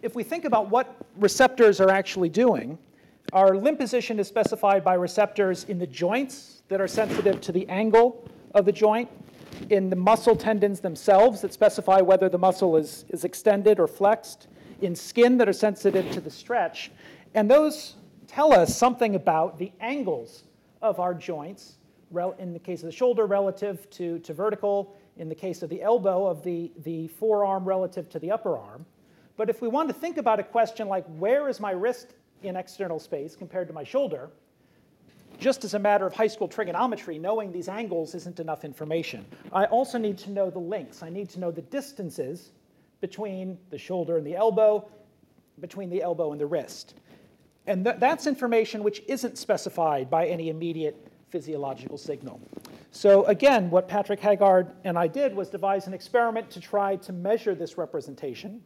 if we think about what receptors are actually doing, our limb position is specified by receptors in the joints that are sensitive to the angle of the joint, in the muscle tendons themselves that specify whether the muscle is, is extended or flexed, in skin that are sensitive to the stretch. And those tell us something about the angles of our joints, in the case of the shoulder relative to, to vertical, in the case of the elbow of the, the forearm relative to the upper arm. But if we want to think about a question like where is my wrist in external space compared to my shoulder, just as a matter of high school trigonometry, knowing these angles isn't enough information. I also need to know the links. I need to know the distances between the shoulder and the elbow, between the elbow and the wrist. And th- that's information which isn't specified by any immediate physiological signal. So again, what Patrick Haggard and I did was devise an experiment to try to measure this representation.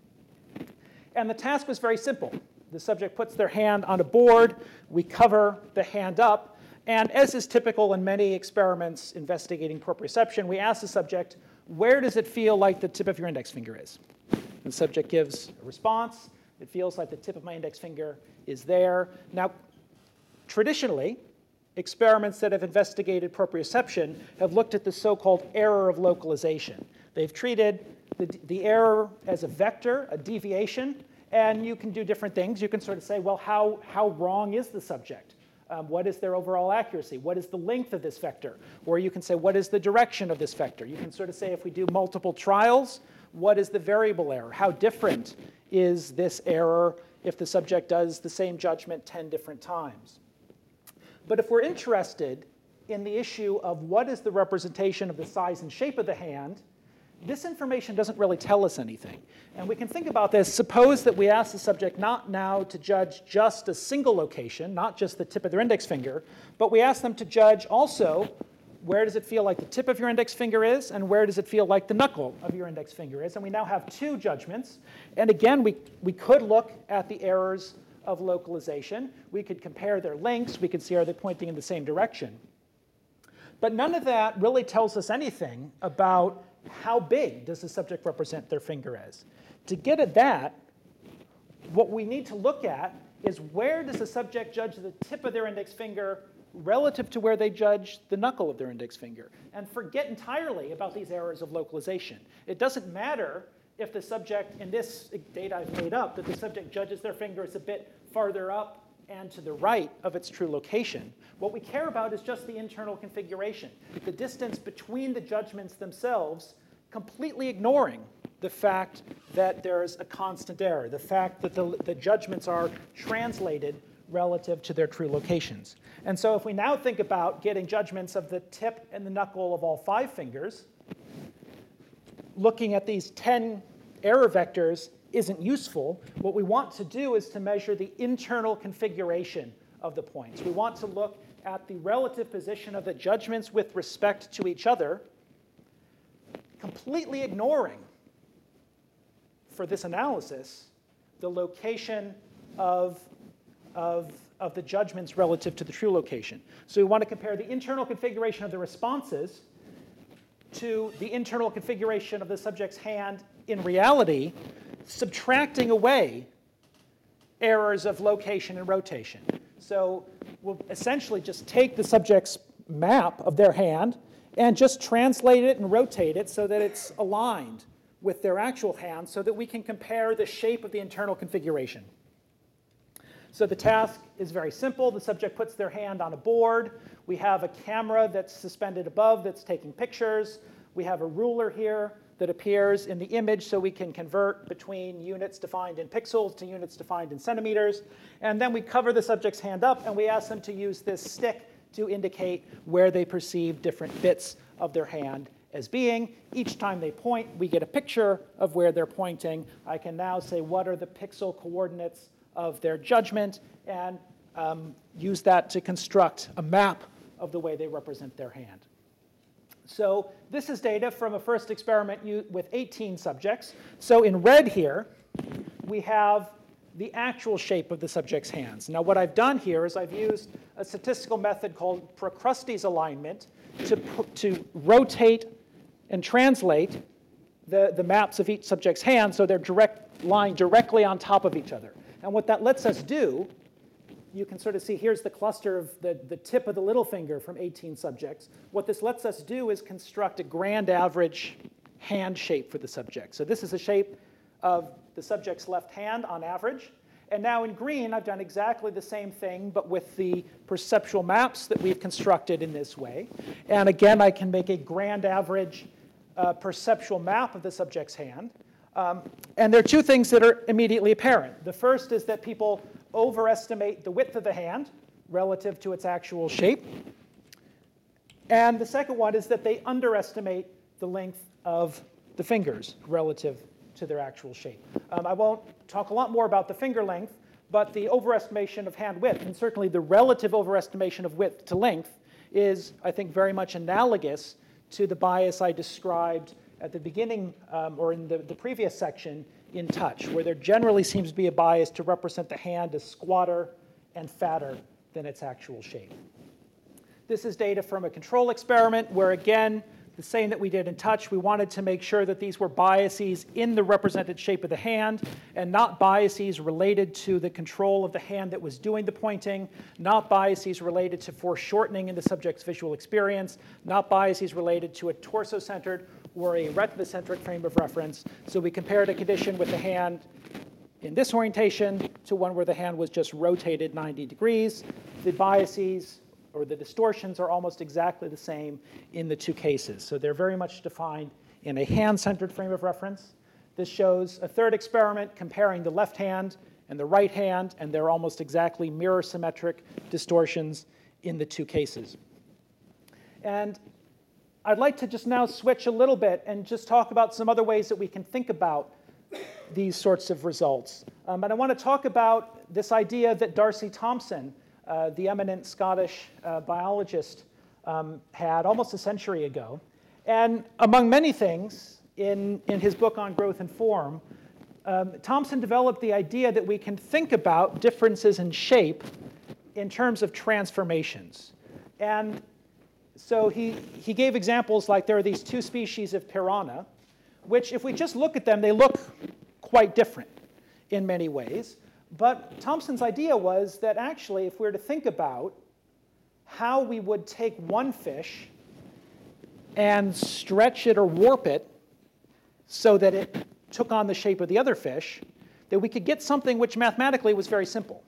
And the task was very simple. The subject puts their hand on a board, we cover the hand up, and as is typical in many experiments investigating proprioception, we ask the subject, where does it feel like the tip of your index finger is? The subject gives a response. It feels like the tip of my index finger is there. Now, traditionally, experiments that have investigated proprioception have looked at the so-called error of localization. They've treated the, the error as a vector, a deviation, and you can do different things. You can sort of say, well, how, how wrong is the subject? Um, what is their overall accuracy? What is the length of this vector? Or you can say, what is the direction of this vector? You can sort of say, if we do multiple trials, what is the variable error? How different is this error if the subject does the same judgment 10 different times? But if we're interested in the issue of what is the representation of the size and shape of the hand, this information doesn't really tell us anything. And we can think about this. Suppose that we ask the subject not now to judge just a single location, not just the tip of their index finger, but we ask them to judge also where does it feel like the tip of your index finger is, and where does it feel like the knuckle of your index finger is. And we now have two judgments. And again, we, we could look at the errors of localization. We could compare their lengths. We could see are they pointing in the same direction. But none of that really tells us anything about how big does the subject represent their finger as. To get at that, what we need to look at is where does the subject judge the tip of their index finger relative to where they judge the knuckle of their index finger, and forget entirely about these errors of localization. It doesn't matter if the subject, in this data I've made up, that the subject judges their fingers a bit farther up and to the right of its true location. What we care about is just the internal configuration, the distance between the judgments themselves, completely ignoring the fact that there's a constant error, the fact that the, the judgments are translated relative to their true locations. And so if we now think about getting judgments of the tip and the knuckle of all five fingers, looking at these 10 error vectors isn't useful. What we want to do is to measure the internal configuration of the points. We want to look at the relative position of the judgments with respect to each other, completely ignoring, for this analysis, the location of, of, of the judgments relative to the true location. So we want to compare the internal configuration of the responses to the internal configuration of the subject's hand in reality subtracting away errors of location and rotation. So we'll essentially just take the subject's map of their hand and just translate it and rotate it so that it's aligned with their actual hand so that we can compare the shape of the internal configuration. So the task is very simple. The subject puts their hand on a board. We have a camera that's suspended above that's taking pictures. We have a ruler here that appears in the image so we can convert between units defined in pixels to units defined in centimeters. And then we cover the subject's hand up and we ask them to use this stick to indicate where they perceive different bits of their hand as being. Each time they point, we get a picture of where they're pointing. I can now say what are the pixel coordinates of their judgment and um, use that to construct a map of the way they represent their hand. So this is data from a first experiment with 18 subjects. So in red here, we have the actual shape of the subject's hands. Now what I've done here is I've used a statistical method called Procrustes alignment to, to rotate and translate the, the maps of each subject's hand so they're direct, lying directly on top of each other. And what that lets us do you can sort of see here's the cluster of the, the tip of the little finger from 18 subjects. What this lets us do is construct a grand average hand shape for the subject. So this is a shape of the subject's left hand on average. And now in green, I've done exactly the same thing, but with the perceptual maps that we've constructed in this way. And again, I can make a grand average uh, perceptual map of the subject's hand. Um, and there are two things that are immediately apparent. The first is that people overestimate the width of the hand relative to its actual shape. And the second one is that they underestimate the length of the fingers relative to their actual shape. Um, I won't talk a lot more about the finger length, but the overestimation of hand width, and certainly the relative overestimation of width to length, is, I think, very much analogous to the bias I described at the beginning um, or in the, the previous section in touch, where there generally seems to be a bias to represent the hand as squatter and fatter than its actual shape. This is data from a control experiment where, again, the same that we did in touch, we wanted to make sure that these were biases in the represented shape of the hand and not biases related to the control of the hand that was doing the pointing, not biases related to foreshortening in the subject's visual experience, not biases related to a torso-centered or a retina-centric frame of reference. So we compared a condition with the hand in this orientation to one where the hand was just rotated 90 degrees. The biases or the distortions are almost exactly the same in the two cases. So they're very much defined in a hand-centered frame of reference. This shows a third experiment comparing the left hand and the right hand, and they're almost exactly mirror symmetric distortions in the two cases. And I'd like to just now switch a little bit and just talk about some other ways that we can think about these sorts of results. Um, and I want to talk about this idea that D'Arcy Thompson uh, the eminent Scottish uh, biologist um, had almost a century ago. And among many things, in, in his book on growth and form, um, Thompson developed the idea that we can think about differences in shape in terms of transformations. And so he, he gave examples like there are these two species of piranha, which, if we just look at them, they look quite different in many ways. But Thompson's idea was that actually, if we were to think about how we would take one fish and stretch it or warp it so that it took on the shape of the other fish, that we could get something which mathematically was very simple.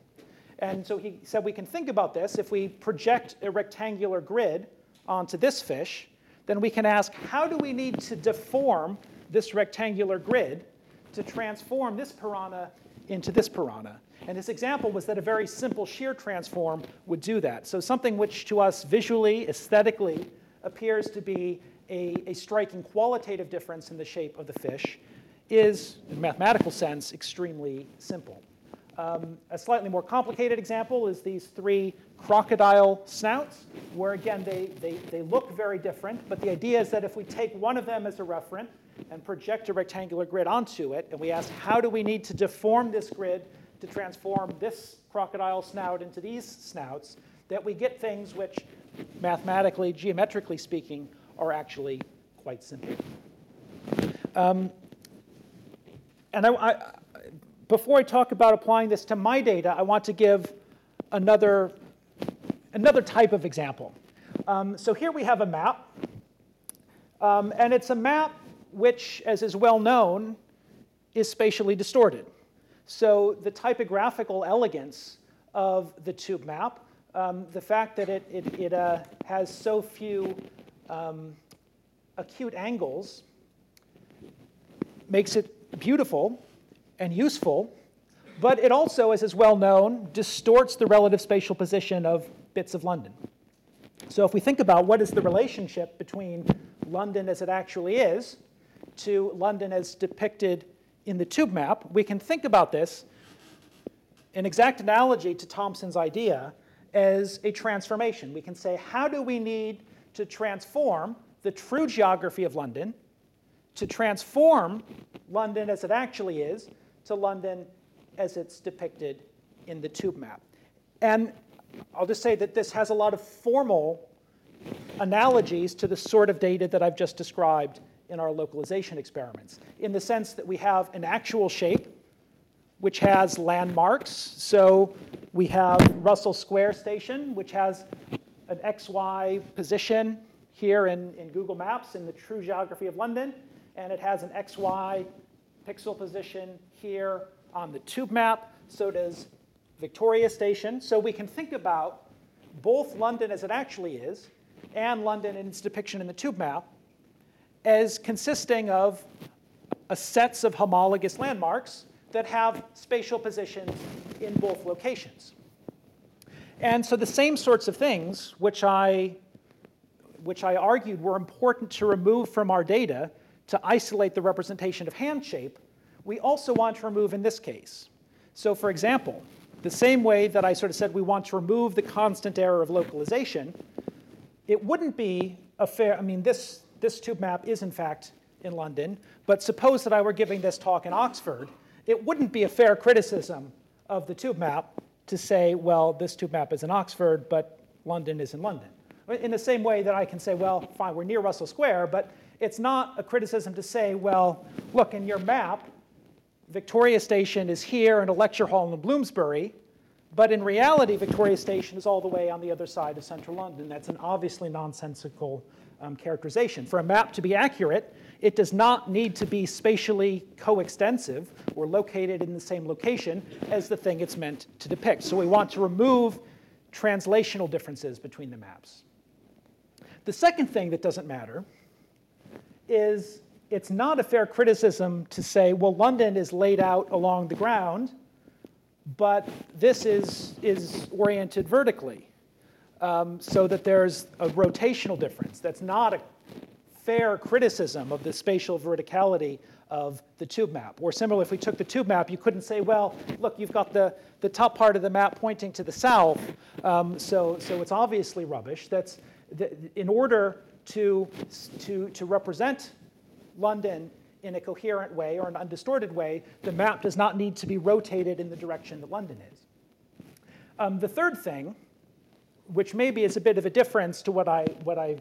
And so he said we can think about this. If we project a rectangular grid onto this fish, then we can ask how do we need to deform this rectangular grid to transform this piranha into this piranha. And his example was that a very simple shear transform would do that. So something which to us visually, aesthetically, appears to be a, a striking qualitative difference in the shape of the fish is, in a mathematical sense, extremely simple. Um, a slightly more complicated example is these three crocodile snouts, where again they, they, they look very different, but the idea is that if we take one of them as a referent and project a rectangular grid onto it, and we ask how do we need to deform this grid to transform this crocodile snout into these snouts, that we get things which, mathematically, geometrically speaking, are actually quite simple. Um, and I, I, before I talk about applying this to my data, I want to give another, another type of example. Um, so here we have a map, um, and it's a map which, as is well known, is spatially distorted. So the typographical elegance of the tube map, um, the fact that it, it, it uh, has so few um, acute angles makes it beautiful and useful, but it also, as is well known, distorts the relative spatial position of bits of London. So if we think about what is the relationship between London as it actually is to London as depicted in the tube map, we can think about this, an exact analogy to Thompson's idea, as a transformation. We can say, how do we need to transform the true geography of London to transform London as it actually is to London as it's depicted in the tube map? And I'll just say that this has a lot of formal analogies to the sort of data that I've just described in our localization experiments, in the sense that we have an actual shape which has landmarks. So we have Russell Square Station, which has an XY position here in, in Google Maps in the true geography of London, and it has an XY pixel position here on the tube map. So does Victoria Station. So we can think about both London as it actually is and London in its depiction in the tube map as consisting of a sets of homologous landmarks that have spatial positions in both locations. And so the same sorts of things, which I, which I argued were important to remove from our data to isolate the representation of hand shape, we also want to remove in this case. So for example, the same way that I sort of said we want to remove the constant error of localization, it wouldn't be a fair, I mean, this, this tube map is in fact in London, but suppose that I were giving this talk in Oxford, it wouldn't be a fair criticism of the tube map to say, well, this tube map is in Oxford, but London is in London. In the same way that I can say, well, fine, we're near Russell Square, but it's not a criticism to say, well, look, in your map, Victoria Station is here and a lecture hall in Bloomsbury, but in reality, Victoria Station is all the way on the other side of central London. That's an obviously nonsensical um, characterization. For a map to be accurate, it does not need to be spatially coextensive or located in the same location as the thing it's meant to depict. So we want to remove translational differences between the maps. The second thing that doesn't matter is it's not a fair criticism to say, well, London is laid out along the ground, but this is, is oriented vertically. Um, so that there's a rotational difference. That's not a fair criticism of the spatial veridicality of the tube map. Or similarly, if we took the tube map, you couldn't say, well, look, you've got the, the top part of the map pointing to the south, um, so, so it's obviously rubbish. That's the, in order to, to, to represent London in a coherent way or an undistorted way, the map does not need to be rotated in the direction that London is. Um, the third thing, which maybe is a bit of a difference to what I, what I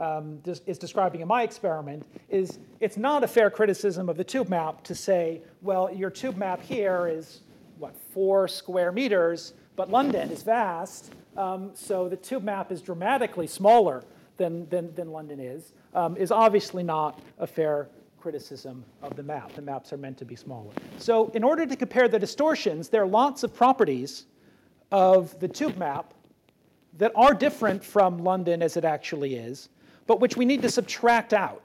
um, is describing in my experiment, is it's not a fair criticism of the tube map to say, well, your tube map here is, what, four square meters, but London is vast, um, so the tube map is dramatically smaller than, than, than London is, um, is obviously not a fair criticism of the map. The maps are meant to be smaller. So in order to compare the distortions, there are lots of properties of the tube map that are different from London as it actually is, but which we need to subtract out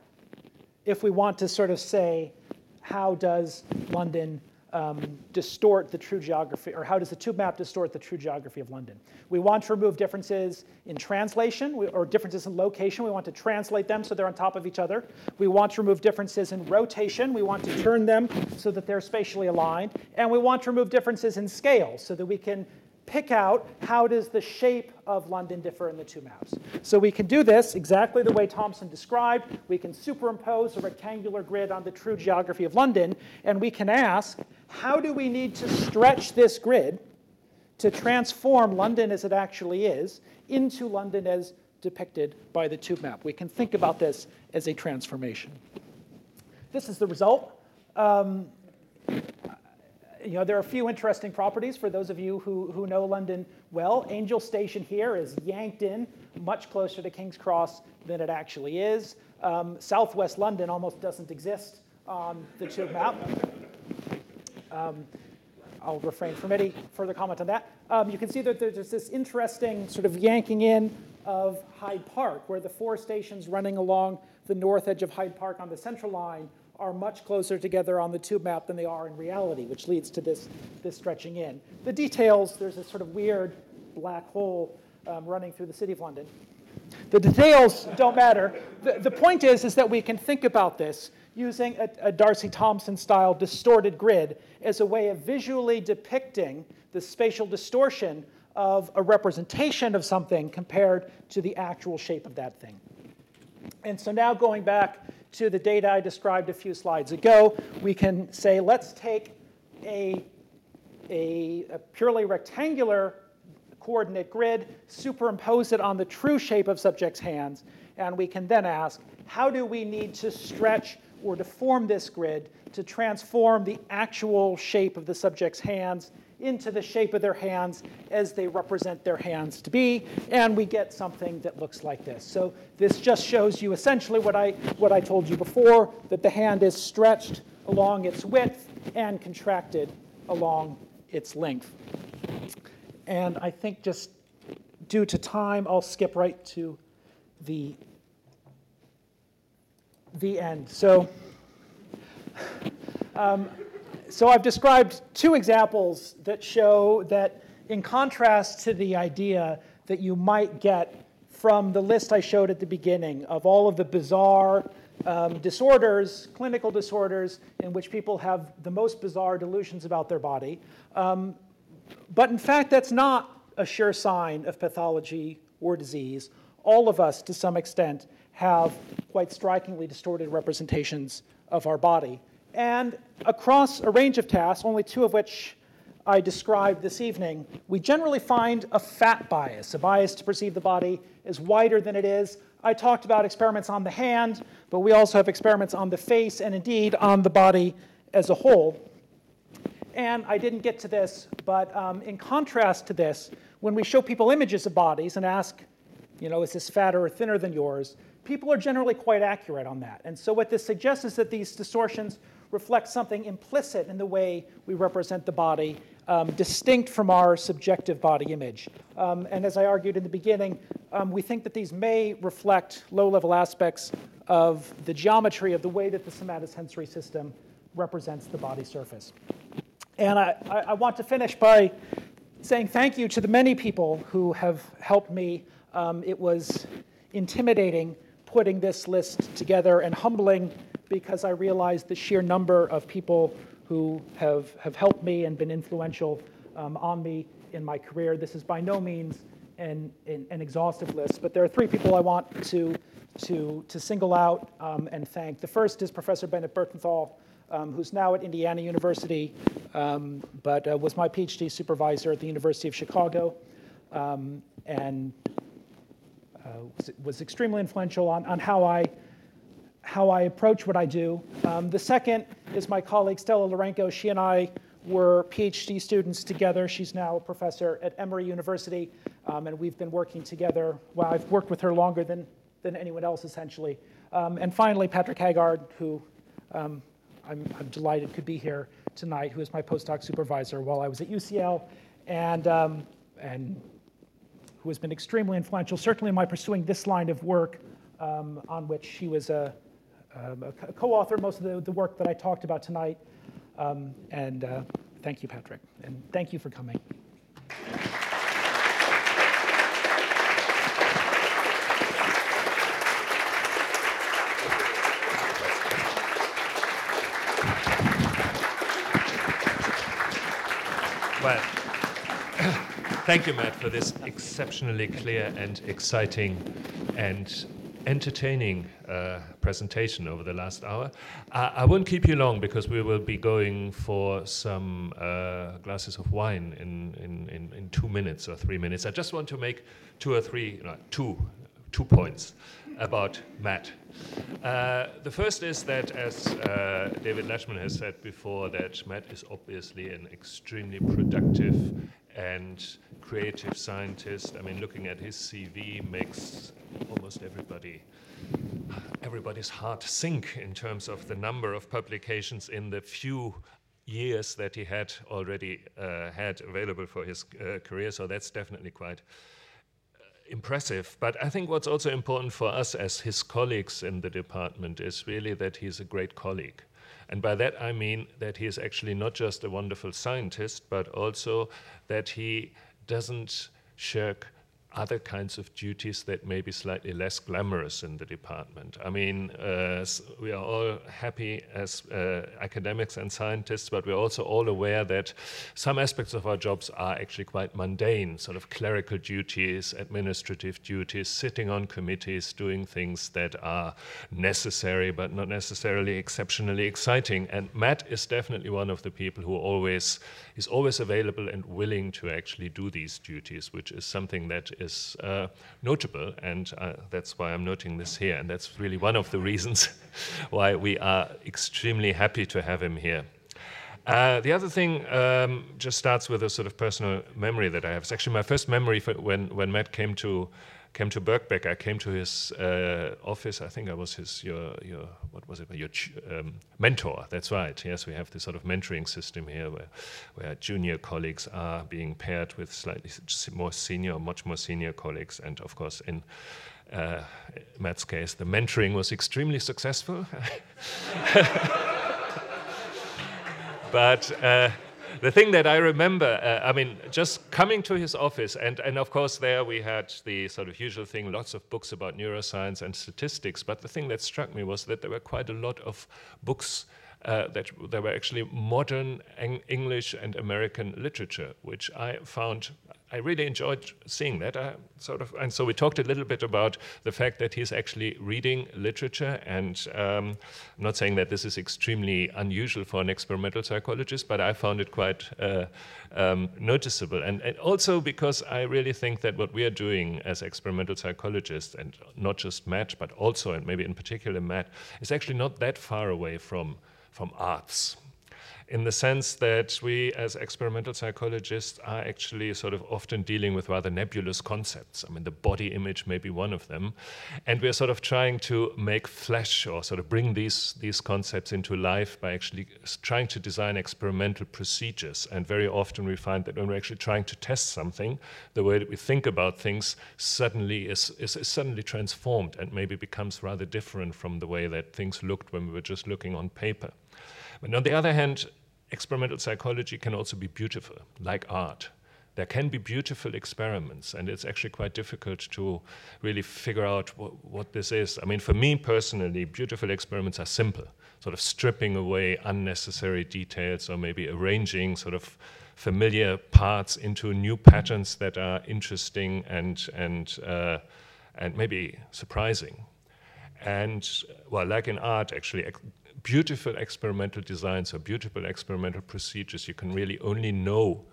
if we want to sort of say, how does London um, distort the true geography, or how does the tube map distort the true geography of London? We want to remove differences in translation or differences in location. We want to translate them so they're on top of each other. We want to remove differences in rotation. We want to turn them so that they're spatially aligned. And we want to remove differences in scale so that we can pick out how does the shape of London differ in the two maps. So we can do this exactly the way Thompson described. We can superimpose a rectangular grid on the true geography of London, and we can ask, how do we need to stretch this grid to transform London as it actually is into London as depicted by the tube map? We can think about this as a transformation. This is the result. Um, you know, there are a few interesting properties for those of you who, who know London well. Angel Station here is yanked in much closer to King's Cross than it actually is. Um, Southwest London almost doesn't exist on the tube map. Um, I'll refrain from any further comment on that. Um, you can see that there's this interesting sort of yanking in of Hyde Park, where the four stations running along the north edge of Hyde Park on the central line are much closer together on the tube map than they are in reality, which leads to this, this stretching in. The details, there's a sort of weird black hole um, running through the city of London. The details don't matter. The, the point is, is that we can think about this using a, a D'Arcy Thompson style distorted grid as a way of visually depicting the spatial distortion of a representation of something compared to the actual shape of that thing. And so now going back to the data I described a few slides ago, we can say, let's take a, a, a purely rectangular coordinate grid, superimpose it on the true shape of subject's hands, and we can then ask, how do we need to stretch or deform this grid to transform the actual shape of the subject's hands into the shape of their hands as they represent their hands to be, and we get something that looks like this. So this just shows you essentially what I, what I told you before, that the hand is stretched along its width and contracted along its length. And I think just due to time, I'll skip right to the, the end. So um, so I've described two examples that show that in contrast to the idea that you might get from the list I showed at the beginning of all of the bizarre um, disorders, clinical disorders, in which people have the most bizarre delusions about their body. Um, but in fact, that's not a sure sign of pathology or disease. all of us, to some extent, have quite strikingly distorted representations of our body. And across a range of tasks, only two of which I described this evening, we generally find a fat bias, a bias to perceive the body as wider than it is. I talked about experiments on the hand, but we also have experiments on the face and indeed on the body as a whole. And I didn't get to this, but um, in contrast to this, when we show people images of bodies and ask, you know, is this fatter or thinner than yours, people are generally quite accurate on that. And so what this suggests is that these distortions reflect something implicit in the way we represent the body um, distinct from our subjective body image. Um, and as I argued in the beginning, um, we think that these may reflect low level aspects of the geometry of the way that the somatosensory system represents the body surface. And I, I, want to finish by saying thank you to the many people who have helped me. Um, it was intimidating putting this list together and humbling because I realized the sheer number of people who have, have helped me and been influential um, on me in my career. This is by no means an, an, an, exhaustive list, but there are three people I want to, to, to single out um, and thank. The first is Professor Bennett Bertenthal, um, who's now at Indiana University, um, but uh, was my PhD supervisor at the University of Chicago, um, and uh, was, was extremely influential on, on how I how I approach what I do. Um, the second is my colleague Stella Lourenco. She and I were PhD students together. She's now a professor at Emory University, um, and we've been working together. Well, I've worked with her longer than, than anyone else, essentially. Um, and finally, Patrick Haggard, who um, I'm, I'm, delighted could be here tonight, who is my postdoc supervisor while I was at UCL, and, um, and who has been extremely influential, certainly in my pursuing this line of work, um, on which she was a um, a co-author most of the, the work that I talked about tonight. Um, and uh, thank you, Patrick. And thank you for coming. Well, *coughs* thank you, Matt, for this exceptionally clear and exciting and entertaining uh, presentation over the last hour. I, I, won't keep you long because we will be going for some uh, glasses of wine in, in, in, in, two minutes or three minutes. I just want to make two or three, no, two, two points about Matt. Uh, the first is that, as uh, David Latchman has said before, that Matt is obviously an extremely productive and creative scientist. I mean, looking at his CV makes almost everybody everybody's heart sink in terms of the number of publications in the few years that he had already uh, had available for his uh, career. So that's definitely quite uh, impressive. But I think what's also important for us as his colleagues in the department is really that he's a great colleague. And by that I mean that he is actually not just a wonderful scientist, but also that he doesn't shirk other kinds of duties that may be slightly less glamorous in the department. I mean, uh, we are all happy as uh, academics and scientists, but we're also all aware that some aspects of our jobs are actually quite mundane, sort of clerical duties, administrative duties, sitting on committees, doing things that are necessary but not necessarily exceptionally exciting. And Matt is definitely one of the people who always is always available and willing to actually do these duties, which is something that is uh, notable, and uh, that's why I'm noting this here. And that's really one of the reasons *laughs* why we are extremely happy to have him here. Uh, the other thing um, just starts with a sort of personal memory that I have. It's actually my first memory when, when Matt came to came to Birkbeck, I came to his uh, office. I think I was his your your what was it? Your um, mentor. That's right. Yes, we have this sort of mentoring system here, where where junior colleagues are being paired with slightly more senior, much more senior colleagues, and of course in. Uh, Matt's case, the mentoring was extremely successful. *laughs* but uh, the thing that I remember, uh, I mean, just coming to his office, and, and of course, there we had the sort of usual thing lots of books about neuroscience and statistics. But the thing that struck me was that there were quite a lot of books uh, that there were actually modern English and American literature, which I found I really enjoyed seeing that. I sort of, and so we talked a little bit about the fact that he's actually reading literature. And um, I'm not saying that this is extremely unusual for an experimental psychologist, but I found it quite uh, um, noticeable. And, and, also because I really think that what we are doing as experimental psychologists, and not just Matt, but also, and maybe in particular Matt, is actually not that far away from, from arts in the sense that we, as experimental psychologists, are actually sort of often dealing with rather nebulous concepts. I mean, the body image may be one of them. And we're sort of trying to make flesh or sort of bring these, these concepts into life by actually trying to design experimental procedures. And very often we find that when we're actually trying to test something, the way that we think about things suddenly is, is, is suddenly transformed and maybe becomes rather different from the way that things looked when we were just looking on paper. But on the other hand, experimental psychology can also be beautiful, like art. There can be beautiful experiments, and it's actually quite difficult to really figure out wh- what this is. I mean, for me personally, beautiful experiments are simple, sort of stripping away unnecessary details or maybe arranging sort of familiar parts into new patterns that are interesting and, and, uh, and maybe surprising. And, well, like in art, actually, beautiful experimental designs or beautiful experimental procedures, you can really only know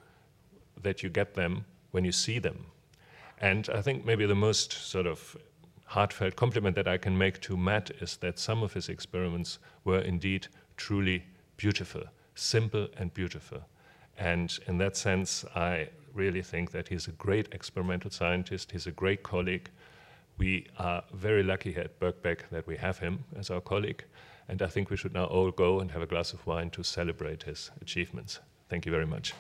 that you get them when you see them. And I think maybe the most sort of heartfelt compliment that I can make to Matt is that some of his experiments were indeed truly beautiful, simple and beautiful. And in that sense, I really think that he's a great experimental scientist, he's a great colleague. We are very lucky here at Birkbeck that we have him as our colleague. And I think we should now all go and have a glass of wine to celebrate his achievements. Thank you very much.